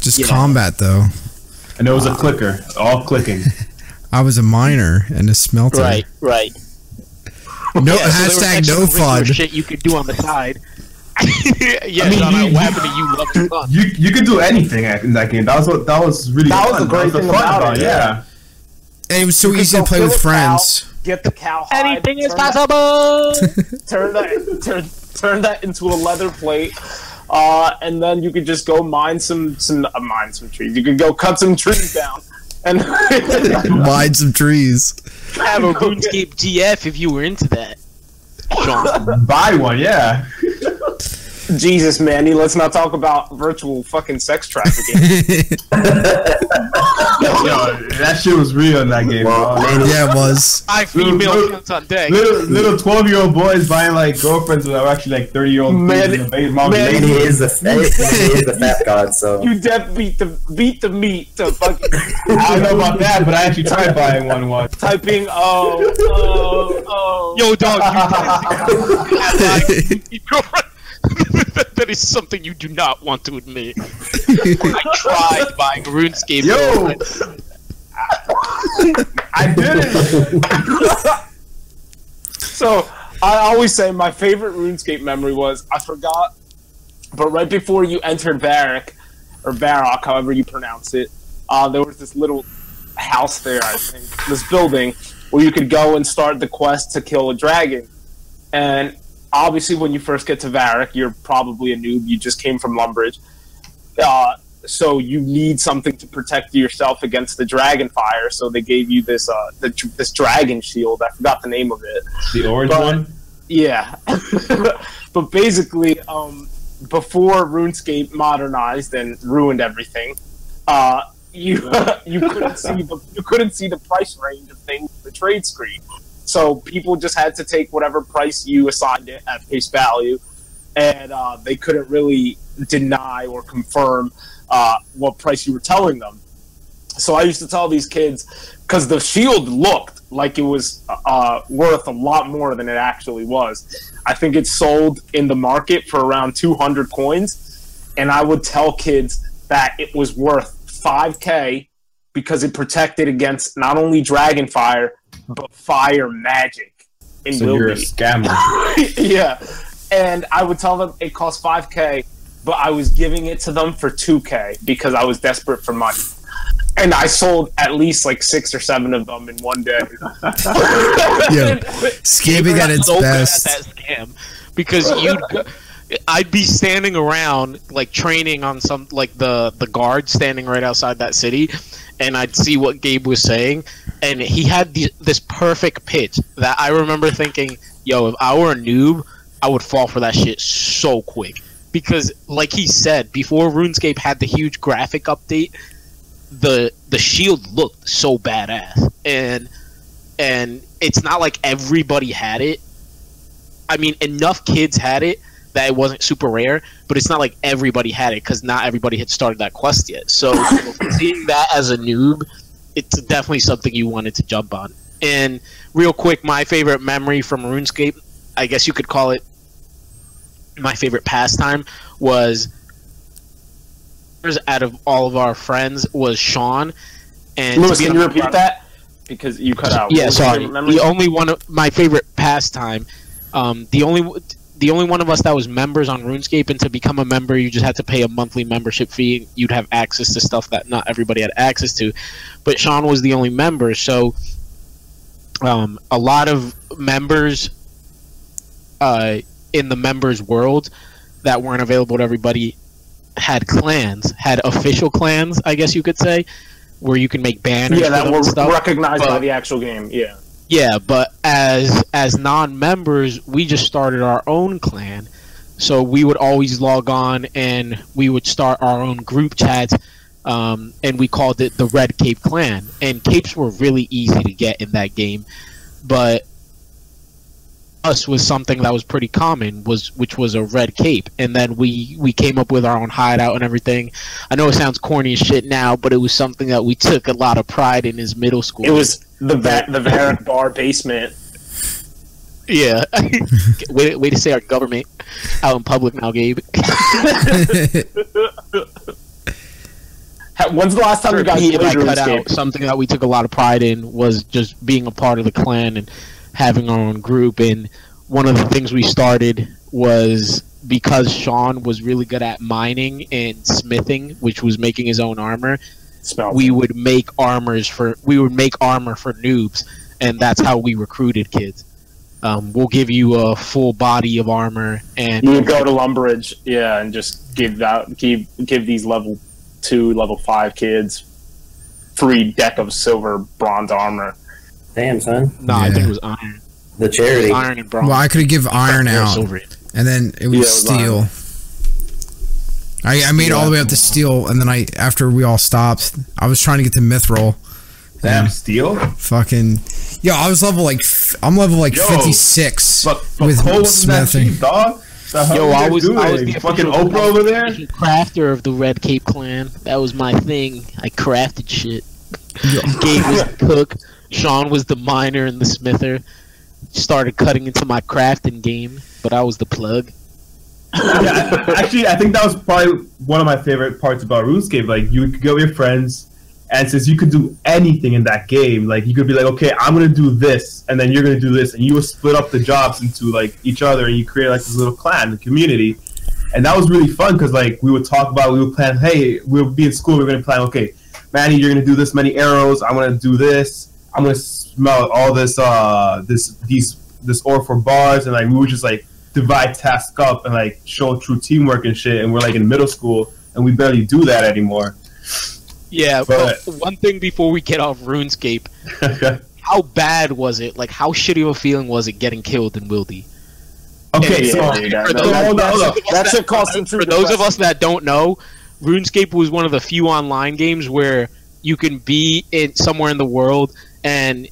Just yeah. combat though. And it was a clicker, all clicking. I was a miner and a smelter. Right, right. No Yeah, hashtag was no extracurricular fun. Shit you could do on the side. yeah, I mean, John, you- what you? Loving. You you could do anything in that game. That was what that was really That was fun. the great that was thing the fun about about it, it. Yeah. And it was so You easy to play with a cow, friends. Get the cow hide. Anything is turn that- possible. turn that turn, turn that into a leather plate uh, and then you could just go mine some some uh, mine some trees you could go cut some trees down and Mine some trees. Have a RuneScape GF if you were into that. Sean. Buy one, yeah. Jesus manny let's not talk about virtual fucking sex trafficking Yo, that shit was real in that game. Well, bro. yeah, it was. I female Little- on deck. Little little twelve year old boys buying like girlfriends that are actually like thirty year old Man- in the base mom man- and he is the he is the fat god. So you dead beat the beat the meat to fucking I don't know about that, but I actually tried buying one once. typing oh oh oh Yo, dog, you have your girlfriend. that is something you do not want to admit. I tried buying RuneScape. Yo, girlfriend. I did it. So I always say my favorite RuneScape memory was I forgot, but right before you entered Varrock or Varrock, however you pronounce it, uh, there was this little house there. I think this building where you could go and start the quest to kill a dragon, and obviously, when you first get to Varrock, you're probably a noob. You just came from Lumbridge. Uh, so you need something to protect yourself against the dragon fire. So they gave you this uh, the, this dragon shield. I forgot the name of it. The orange But- one. Yeah, but basically, um, before RuneScape modernized and ruined everything, uh, you you couldn't see the you couldn't see the price range of things in the trade screen. So people just had to take whatever price you assigned it at face value, and uh, they couldn't really deny or confirm uh, what price you were telling them. So I used to tell these kids because the shield looked like it was uh, worth a lot more than it actually was. I think it sold in the market for around 200 coins, and I would tell kids that it was worth 5k because it protected against not only dragon fire but fire magic in So you're a scammer. yeah, and I would tell them it cost 5k, but I was giving it to them for 2k because I was desperate for money. And I sold at least like six or seven of them in one day. Yeah. Scamming at its so best. at that scam because you'd go- I'd be standing around like training on some like the the guard standing right outside that city and I'd see what Gabe was saying and he had this perfect pitch that I remember thinking yo if I were a noob I would fall for that shit so quick because like he said before RuneScape had the huge graphic update the the shield looked so badass and and it's not like everybody had it. I mean, enough kids had it that it wasn't super rare, but it's not like everybody had it because not everybody had started that quest yet. So seeing that as a noob, it's definitely something you wanted to jump on. And real quick, my favorite memory from RuneScape, I guess you could call it my favorite pastime, was out of all of our friends was Sean. And Lewis, can you repeat that? Because you cut out. yeah, What was your sorry. The only one of my favorite pastime, um, the only the only one of us that was members on RuneScape, and to become a member, you just had to pay a monthly membership fee. You'd have access to stuff that not everybody had access to, but Sean was the only member, so um, a lot of members uh, in the members world that weren't available to everybody had clans, had official clans, I guess you could say, where you can make banners. yeah, that were stuff. recognized by the actual game. Yeah. Yeah, but as as non-members, we just started our own clan. So we would always log on and we would start our own group chats, um, and we called it the Red Cape Clan. And capes were really easy to get in that game, but us was something that was pretty common was which was a red cape and then we we came up with our own hideout and everything i know it sounds corny as shit now but it was something that we took a lot of pride in as middle school It was the Va- the Varrock bar basement. Yeah. way, way to say our government out in public now, Gabe. When's the last time you guys Repeat if I played cut out. Something that we took a lot of pride in was just being a part of the clan and having our own group. And one of the things we started was because Sean was really good at mining and smithing, which was making his own armor. Smell. We would make armors for we would make armor for noobs, and that's how we recruited kids. Um, we'll give you a full body of armor, and You would go to Lumbridge, yeah, and just give out give give these level two, level five kids free deck of silver bronze armor. Damn, son. No, I think it was iron. The charity. Iron and bronze. well, I could give iron Or out, silver. and then it was Yeah, it was steel. I, I made all the way up to steel, and then I after we all stopped, I was trying to get to mithril. Damn, steel. fucking yo, I was level like f- I'm level like Yo, fifty six But, but with Cole smithing. cheap, dog. Yo, I guys was, I was doing? the fucking official- Oprah over there. crafter of the Red Cape Clan. That was my thing. I crafted shit. Gabe was the cook. Sean was the miner and the smither. Started cutting into my crafting game, but I was the plug. yeah, actually, I think that was probably one of my favorite parts about RuneScape. Like, you could go with your friends, and since you could do anything in that game, like you could be like, okay, I'm gonna do this, and then you're gonna do this, and you would split up the jobs into like each other, and you create like this little clan, the community, and that was really fun because like we would talk about, we would plan, hey, we'll be in school, we're gonna plan, okay, Manny, you're gonna do this many arrows, I'm gonna do this, I'm gonna smell all this, uh, this these this ore for bars, and like we would just like divide tasks up and like show true teamwork and shit. And we're like in middle school, and we barely do that anymore. Yeah, But- but one thing before we get off RuneScape, how bad was it? Like, how shitty of a feeling was it getting killed in Wildy? okay, Yeah, so dude, I for know. That- hold on, hold that's- on. That should cost them For those of us that don't know, RuneScape was one of the few online games where you can be in somewhere in the world and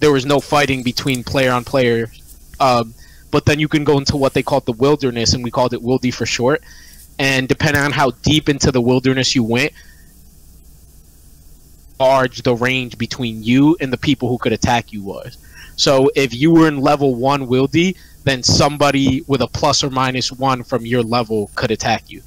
there was no fighting between player on player. Um, but then you can go into what they called the wilderness, and we called it Wildy for short. And depending on how deep into the wilderness you went, large the range between you and the people who could attack you was. So if you were in level one Wildy, then somebody with a plus or minus one from your level could attack you.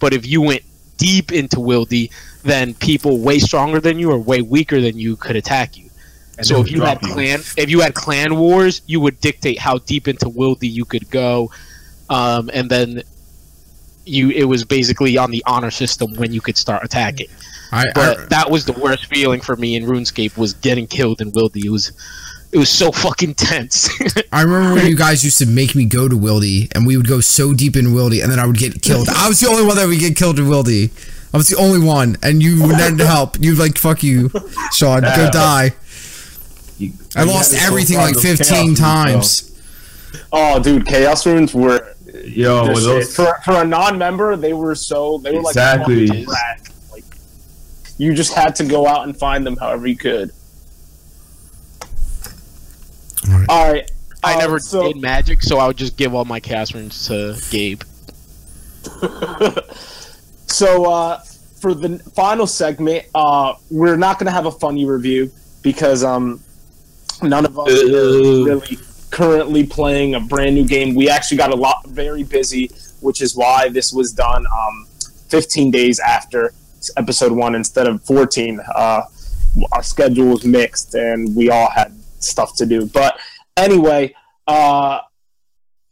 But if you went deep into Wildy, then people way stronger than you or way weaker than you could attack you. And so if you had you. clan, if you had clan wars, you would dictate how deep into Wildy you could go, um, and then you it was basically on the honor system when you could start attacking. I, But I that was the worst feeling for me in RuneScape was getting killed in Wildy. It was it was so fucking tense. I remember when you guys used to make me go to Wildy, and we would go so deep in Wildy, and then I would get killed. I was the only one that would get killed in Wildy. I was the only one, and you would not help. You'd like, fuck you, Sean, go die. You- I you lost everything like 15 chaos, times. Oh, dude, Chaos Runes were Yo, the those, for for a non-member. They were so they were like Exactly. fucking. Like you just had to go out and find them however you could. Alright. All right, I uh, never so- did magic, so I would just give all my cast runes to Gabe. so uh, for the final segment, uh, we're not going to have a funny review because um, none of us are really currently playing a brand new game. We actually got a lot very busy, which is why this was done um, 15 days after episode one instead of 14. Uh, our schedule was mixed, and we all had stuff to do. But anyway, uh,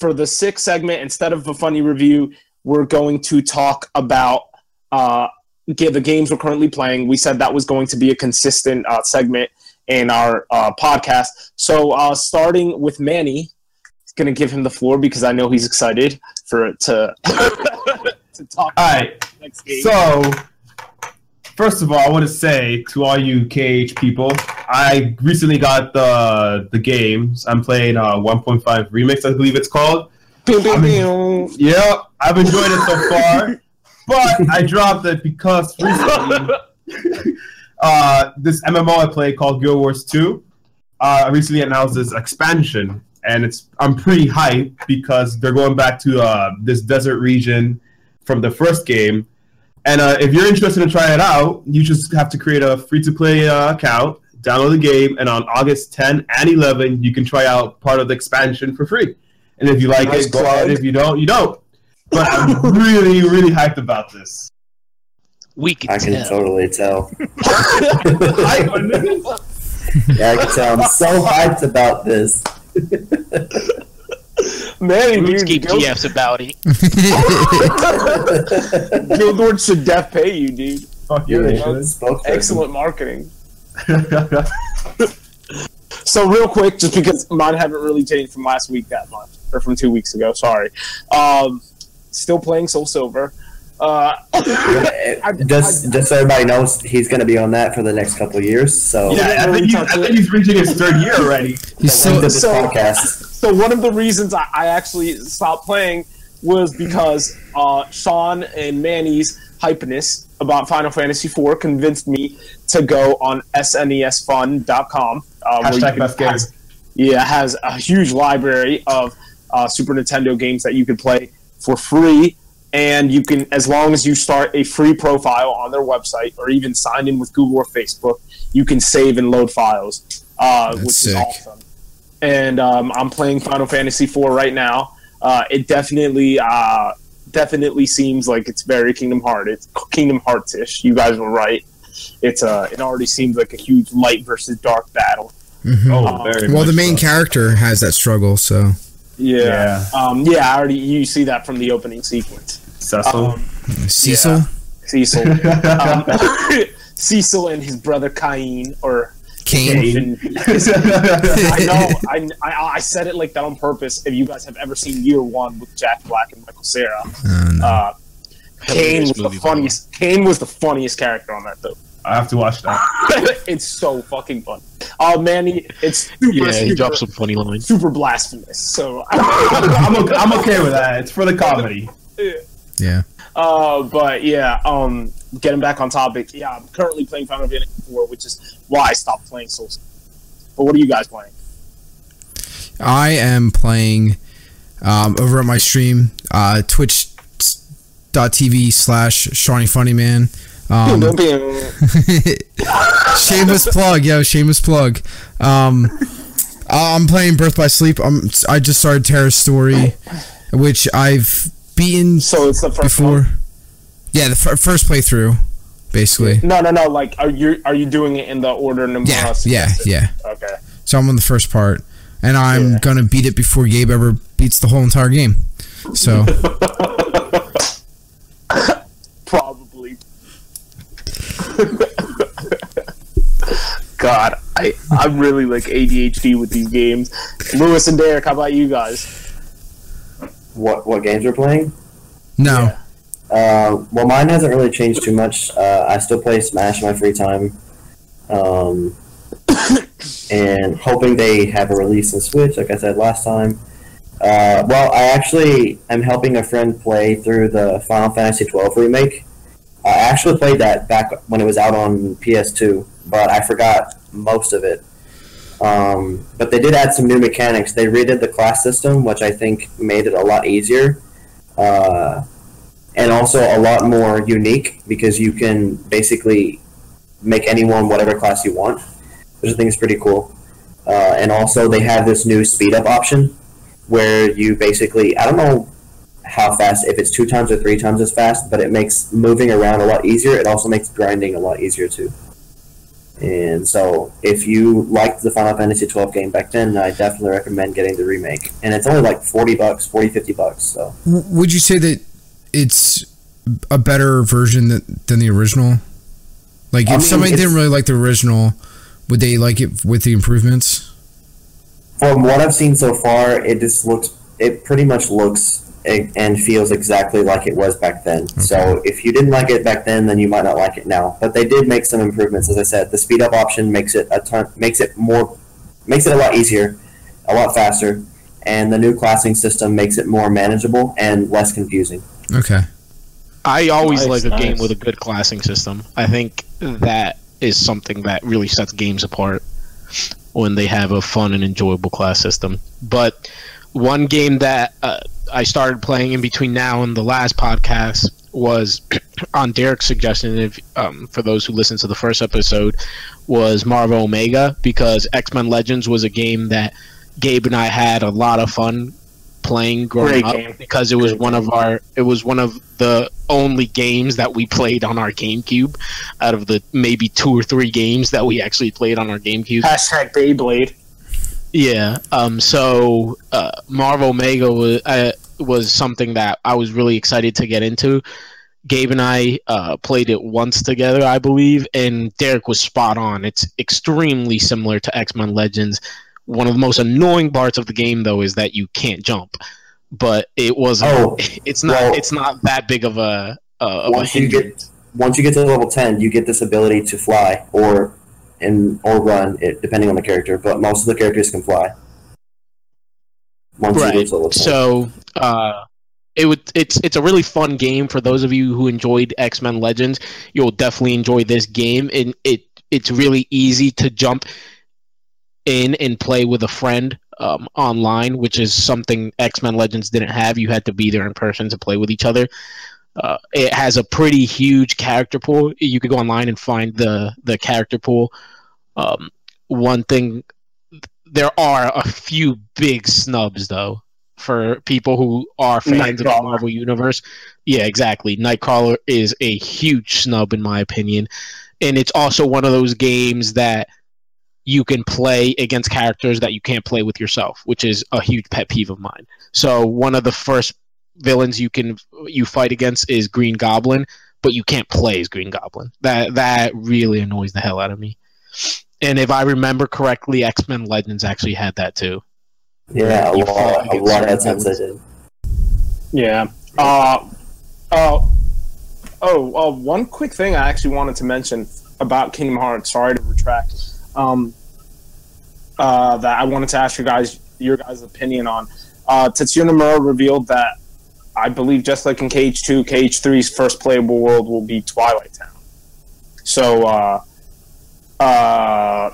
for the sixth segment, instead of a funny review, we're going to talk about uh, the games we're currently playing. We said that was going to be a consistent uh, segment in our uh, podcast. So, uh, starting with Manny, going to give him the floor because I know he's excited for to to talk all right. about the next game. So, first of all, I want to say to all you KH people, I recently got the the games. I'm playing uh, 1.5 Remix, I believe it's called. Pew, pew, I mean- pew. Yeah, I've enjoyed it so far, but I dropped it because recently, uh, this MMO I play called Guild Wars 2, uh, recently announced this expansion, and it's I'm pretty hyped because they're going back to uh, this desert region from the first game. And uh, if you're interested in trying it out, you just have to create a free-to-play uh, account, download the game, and on August 10 and 11, you can try out part of the expansion for free. And if you like Nice it, go ahead. If you don't, you don't. But I'm really, really hyped about this. We can, I can tell. totally tell. Hype, my nigga. Yeah, I can tell. I'm so hyped about this. Manny, dude, RuneScape Guild, GFs about it. Guild Wars should def pay you, dude. Fuck you, You're they a should. Excellent Excellent marketing. So real quick, just because mine haven't really changed from last week that much, or from two weeks ago. Sorry. Um, still playing SoulSilver. Uh, I- just, just so everybody knows, he's going to be on that for the next couple of years. So, yeah, I think, he's, I think he's reaching his third year already. He's the still length of this so- podcast. so one of the reasons I, I actually stopped playing was because uh, Sean and Manny's hypeness about Final Fantasy IV convinced me to go on SNESFun.com. Uh, where Hashtag best game. has- yeah, has a huge library of uh, Super Nintendo games that you could play for free. And you can, as long as you start a free profile on their website or even sign in with Google or Facebook, you can save and load files, uh, which sick. is awesome. And um, I'm playing Final Fantasy IV right now. Uh, it definitely, uh, definitely seems like it's very Kingdom Heart. It's Kingdom Hearts ish. You guys were right. It's uh, it already seems like a huge light versus dark battle. Mhm. Oh, very well, the main so. character has that struggle, so Yeah. Um, yeah, I already you see that from the opening sequence. Cecil. Um, Cecil, Cecil, um, Cecil, and his brother Cain, or Kane. I know. I, I, I said it like that on purpose. If you guys have ever seen Year One with Jack Black and Michael Cera, Uh, no. uh, Kane was the movie, by the way. funniest. Kane was the funniest character on that though. I have to watch that. it's so fucking fun. Oh man, he, it's super, Yeah, he super, dropped some funny lines. super blasphemous. So, I'm okay, I'm okay with that. It's for the comedy. yeah. uh, but yeah, um, getting back on topic. Yeah, I'm currently playing Final Fantasy 4, which is why I stopped playing Souls. But what are you guys playing? I am playing um, over at my stream, uh, twitch.tv slash Shawnee Funny Man. Um, shameless plug, yo, shameless plug. Um, I'm playing Birth by Sleep. I'm, I just started Terra's Story, which I've beaten so it's the first before. one. Yeah, the f- first playthrough, basically. No, no, no. Like, are you are you doing it in the order Nomura Yeah, yeah, yeah. Okay. So I'm on the first part, and I'm Yeah. gonna beat it before Gabe ever beats the whole entire game. So Probably. God, I I'm really like ADHD with these games. Lewis and Derek, how about you guys? What what games we're playing? no, Uh, well, mine hasn't really changed too much. Uh, I still play Smash in my free time, um, and hoping they have a release on Switch, like I said last time. Uh, well, I actually am helping a friend play through the Final Fantasy twelve remake. I actually played that back when it was out on PS2, but I forgot most of it. Um, but they did add some new mechanics. They redid the class system, which I think made it a lot easier. Uh, and also a lot more unique because you can basically make anyone whatever class you want, which I think is pretty cool. Uh, and also, they have this new speed up option where you basically, I don't know how fast, if it's two times or three times as fast, but it makes moving around a lot easier. It also makes grinding a lot easier too. And so, if you liked the Final Fantasy 12 game back then, I definitely recommend getting the remake. And it's only like 40 bucks, 40, 50 bucks. So, would you say that it's a better version than, than the original? Like, if I mean, somebody didn't really like the original, would they like it with the improvements? from what I've seen so far, it just looks. It pretty much looks and feels exactly like it was back then. So if you didn't like it back then, then you might not like it now. But they did make some improvements, as I said. The speed up option makes it a ton, makes it more, makes it a lot easier, a lot faster, and the new classing system makes it more manageable and less confusing. Okay. I always Nice, like a game with a good classing system. I think that is something that really sets games apart when they have a fun and enjoyable class system. But one game that uh, I started playing in between now and the last podcast was on Derek's suggestion. If um, for those who listened to the first episode, was Marvel Omega because X Men Legends was a game that Gabe and I had a lot of fun playing growing Great up game. because it was Great one of our it was one of the only games that we played on our GameCube out of the maybe two or three games that we actually played on our GameCube. Hashtag Beyblade. Yeah. Um. So, uh, Marvel Omega was uh, was something that I was really excited to get into. Gabe and I uh, played it once together, I believe, and Derek was spot on. It's extremely similar to X Men Legends. One of the most annoying parts of the game, though, is that you can't jump. But it wasn't. Oh, it's not. well- it's not that big of a. Uh, of a once you get once you get to level 10 you get this ability to fly or and or run it, depending on the character but most of the characters can fly right. get to level 10 So uh, it would it's it's a really fun game for those of you who enjoyed X Men Legends. You'll definitely enjoy this game, and it it's really easy to jump in and play with a friend um, online, which is something X Men Legends didn't have. You had to be there in person to play with each other. Uh, it has a pretty huge character pool. You could go online and find the the character pool. Um, one thing, there are a few big snubs though for people who are fans of the Marvel universe. Yeah, exactly. Nightcrawler is a huge snub in my opinion, and it's also one of those games that you can play against characters that you can't play with yourself, which is a huge pet peeve of mine. So one of the first villains you can you fight against is Green Goblin, but you can't play as Green Goblin. That that really annoys the hell out of me. And if I remember correctly, X Men Legends actually had that too. Yeah, a lot, a lot of certain times I did. Yeah. Uh, uh, oh, uh, one quick thing I actually wanted to mention about Kingdom Hearts. Sorry to retract. Um, uh, that I wanted to ask you guys your guys' opinion on. Uh, Tetsuya Nomura revealed that I believe just like in KH2, KH3's first playable world will be Twilight Town. So, uh, uh,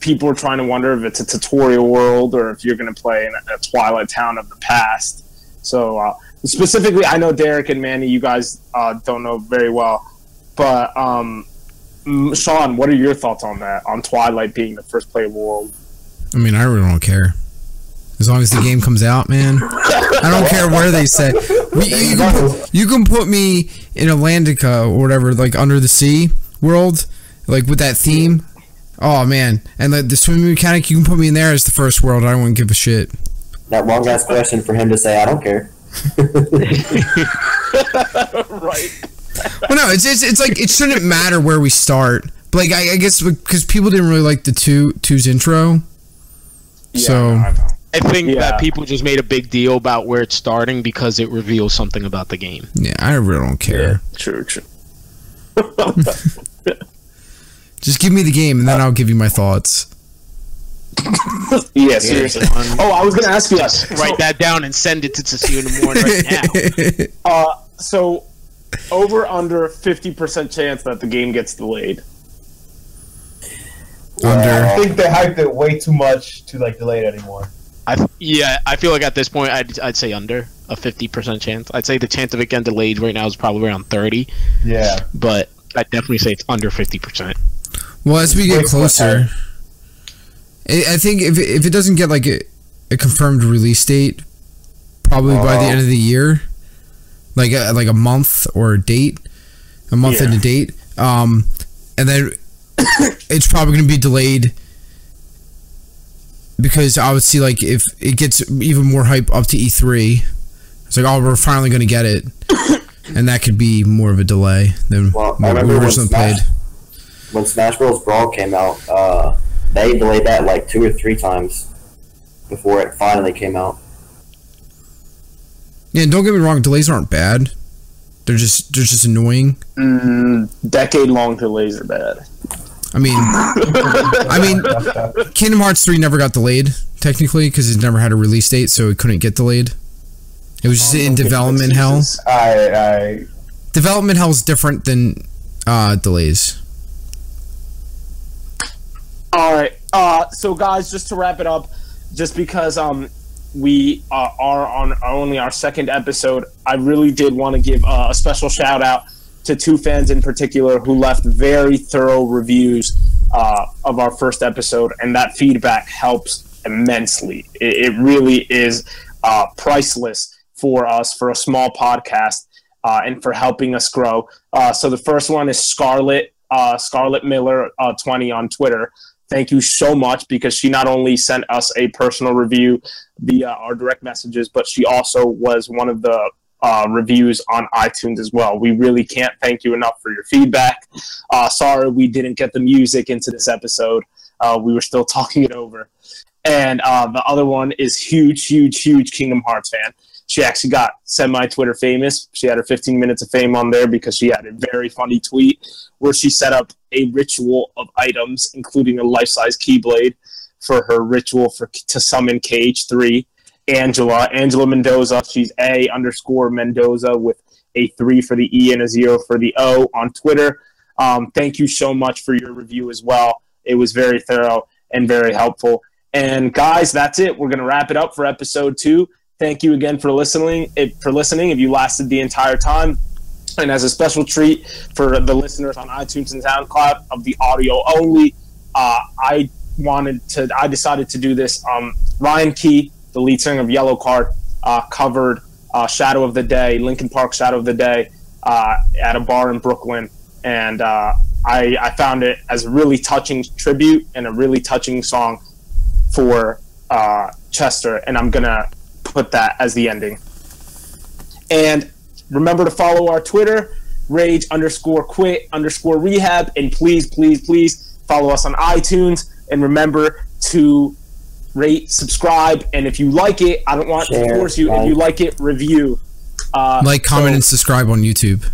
people are trying to wonder if it's a tutorial world or if you're going to play in a, Twilight Town of the past. So uh, specifically, I know Derek and Manny, you guys uh, don't know very well, but um, Sean, what are your thoughts on that? On Twilight being the first playable world? I mean, I really don't care. As long as the game comes out, man. I don't care where they say. We, you, can put, you can put me in Atlantica or whatever, like under the sea world, like with that theme. Oh man, and like the swimming mechanic, you can put me in there as the first world. I wouldn't give a shit. That long ass question for him to say, I don't care. right. Well, no, it's, it's it's like it shouldn't matter where we start. But like I, I guess because people didn't really like the two two's intro. So- I know. I think Yeah. that people just made a big deal about where it's starting because it reveals something about the game. Yeah, I really don't care. True, true. Just give me the game, and then I'll give you my thoughts. Yeah, seriously. Oh, I was going to ask you Just that. write that down and send it to Tetsuya Nomura right now. Uh, so, over under 50% chance that the game gets delayed. Under. I think they hyped it way too much to like delay it anymore. I yeah, I feel like at this point I'd, I'd say under a fifty percent chance. I'd say the chance of it getting delayed right now is probably around thirty, Yeah. but I'd definitely say it's under fifty percent. Well, as we get closer. I think if it, if it doesn't get like a, a confirmed release date, probably by the Oh. end of the year, like a, like a month or a date, a month Yeah. and a date, um, and then it's probably going to be delayed because I would see like if it gets even more hype up to E3, it's like oh we're finally going to get it, and that could be more of a delay than Well, what we originally played. Smash, when Smash Bros. Brawl came out, uh, they delayed that like two or three times before it finally came out. Yeah, and don't get me wrong, delays aren't bad. They're just they're just annoying. Mm, decade long delays are bad. I mean, I mean, Kingdom Hearts three never got delayed technically because it never had a release date, so it couldn't get delayed. It was just in development hell. I I Development hell is different than uh, delays. All right. Uh, so, guys, just to wrap it up, just because um, we uh, are on only our second episode, I really did want to give uh, a special shout out to two fans in particular who left very thorough reviews uh, of our first episode, and that feedback helps immensely. It, it really is uh, priceless for us for a small podcast uh, and for helping us grow. Uh, so the first one is Scarlett uh, Miller uh, twenty on Twitter. Thank you so much because she not only sent us a personal review via our direct messages, but she also was one of the uh, reviews on iTunes as well. We really can't thank you enough for your feedback. Uh, sorry we didn't get the music into this episode. Uh, we were still talking it over. And uh, the other one is huge, huge, huge Kingdom Hearts fan. She actually got semi Twitter famous. She had her 15 minutes of fame on there because she had a very funny tweet where she set up a ritual of items, including a life size Keyblade, for her ritual for to summon KH3. Angela, Angela Mendoza. She's A underscore Mendoza with a three for the E and a zero for the O on Twitter. Um, thank you so much for your review as well. It was very thorough and very helpful. And guys, that's it. We're gonna wrap it up for episode two. Thank you again for listening. If, for listening, if you lasted the entire time, and as a special treat for the listeners on iTunes and SoundCloud of the audio only, uh, I wanted to. I decided to do this. Um, Ryan Key, the lead singer of Yellowcard, uh, covered uh, "Shadow of the Day," Linkin Park "Shadow of the Day," uh, at a bar in Brooklyn, and uh, I, I found it as a really touching tribute and a really touching song for uh, Chester, and I'm gonna put that as the ending. And remember to follow our Twitter, rage underscore quit underscore rehab, and please, please, please follow us on iTunes, and remember to rate, subscribe, and if you like it, I don't want to force you. If you like it, review. Uh, Like, comment, so- and subscribe on YouTube.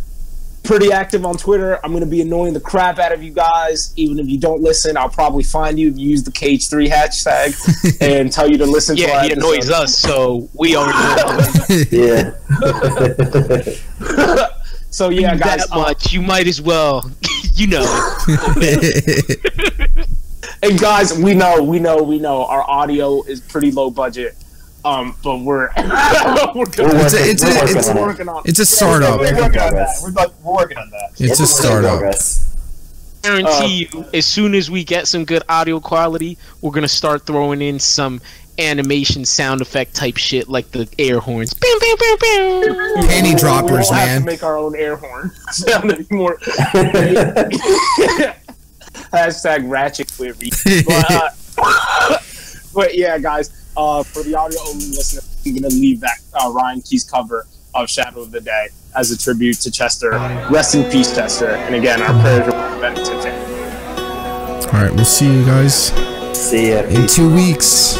Pretty active on Twitter. I'm going to be annoying the crap out of you guys. Even if you don't listen, I'll probably find you if you use the KH3 hashtag and tell you to listen Yeah, our he annoys us, so we already know Yeah. So, yeah, guys. that uh, much. You might as well, you know. and guys, we know, we know, we know our audio is pretty low budget. Um, but we're we're, We're gonna, It's a- working- it's we're working it's- on it. working on it's a startup. We're working on that. We're, about, we're working on that. It's a startup. progress. guarantee you, as soon as we get some good audio quality, we're gonna start throwing in some animation sound effect type shit like the air horns. Bam, bam, bam, bam. Panty we droppers, won't have man. to make our own air horn sound anymore. Hashtag ratchet query. But, uh, but yeah, guys, uh, for the audio only listener, I'm gonna leave that uh, Ryan Keys cover of Shadow of the Day as a tribute to Chester. Rest in peace, Chester. And again, our prayers are with Bennington family. All right, we'll see you guys See ya. in two weeks.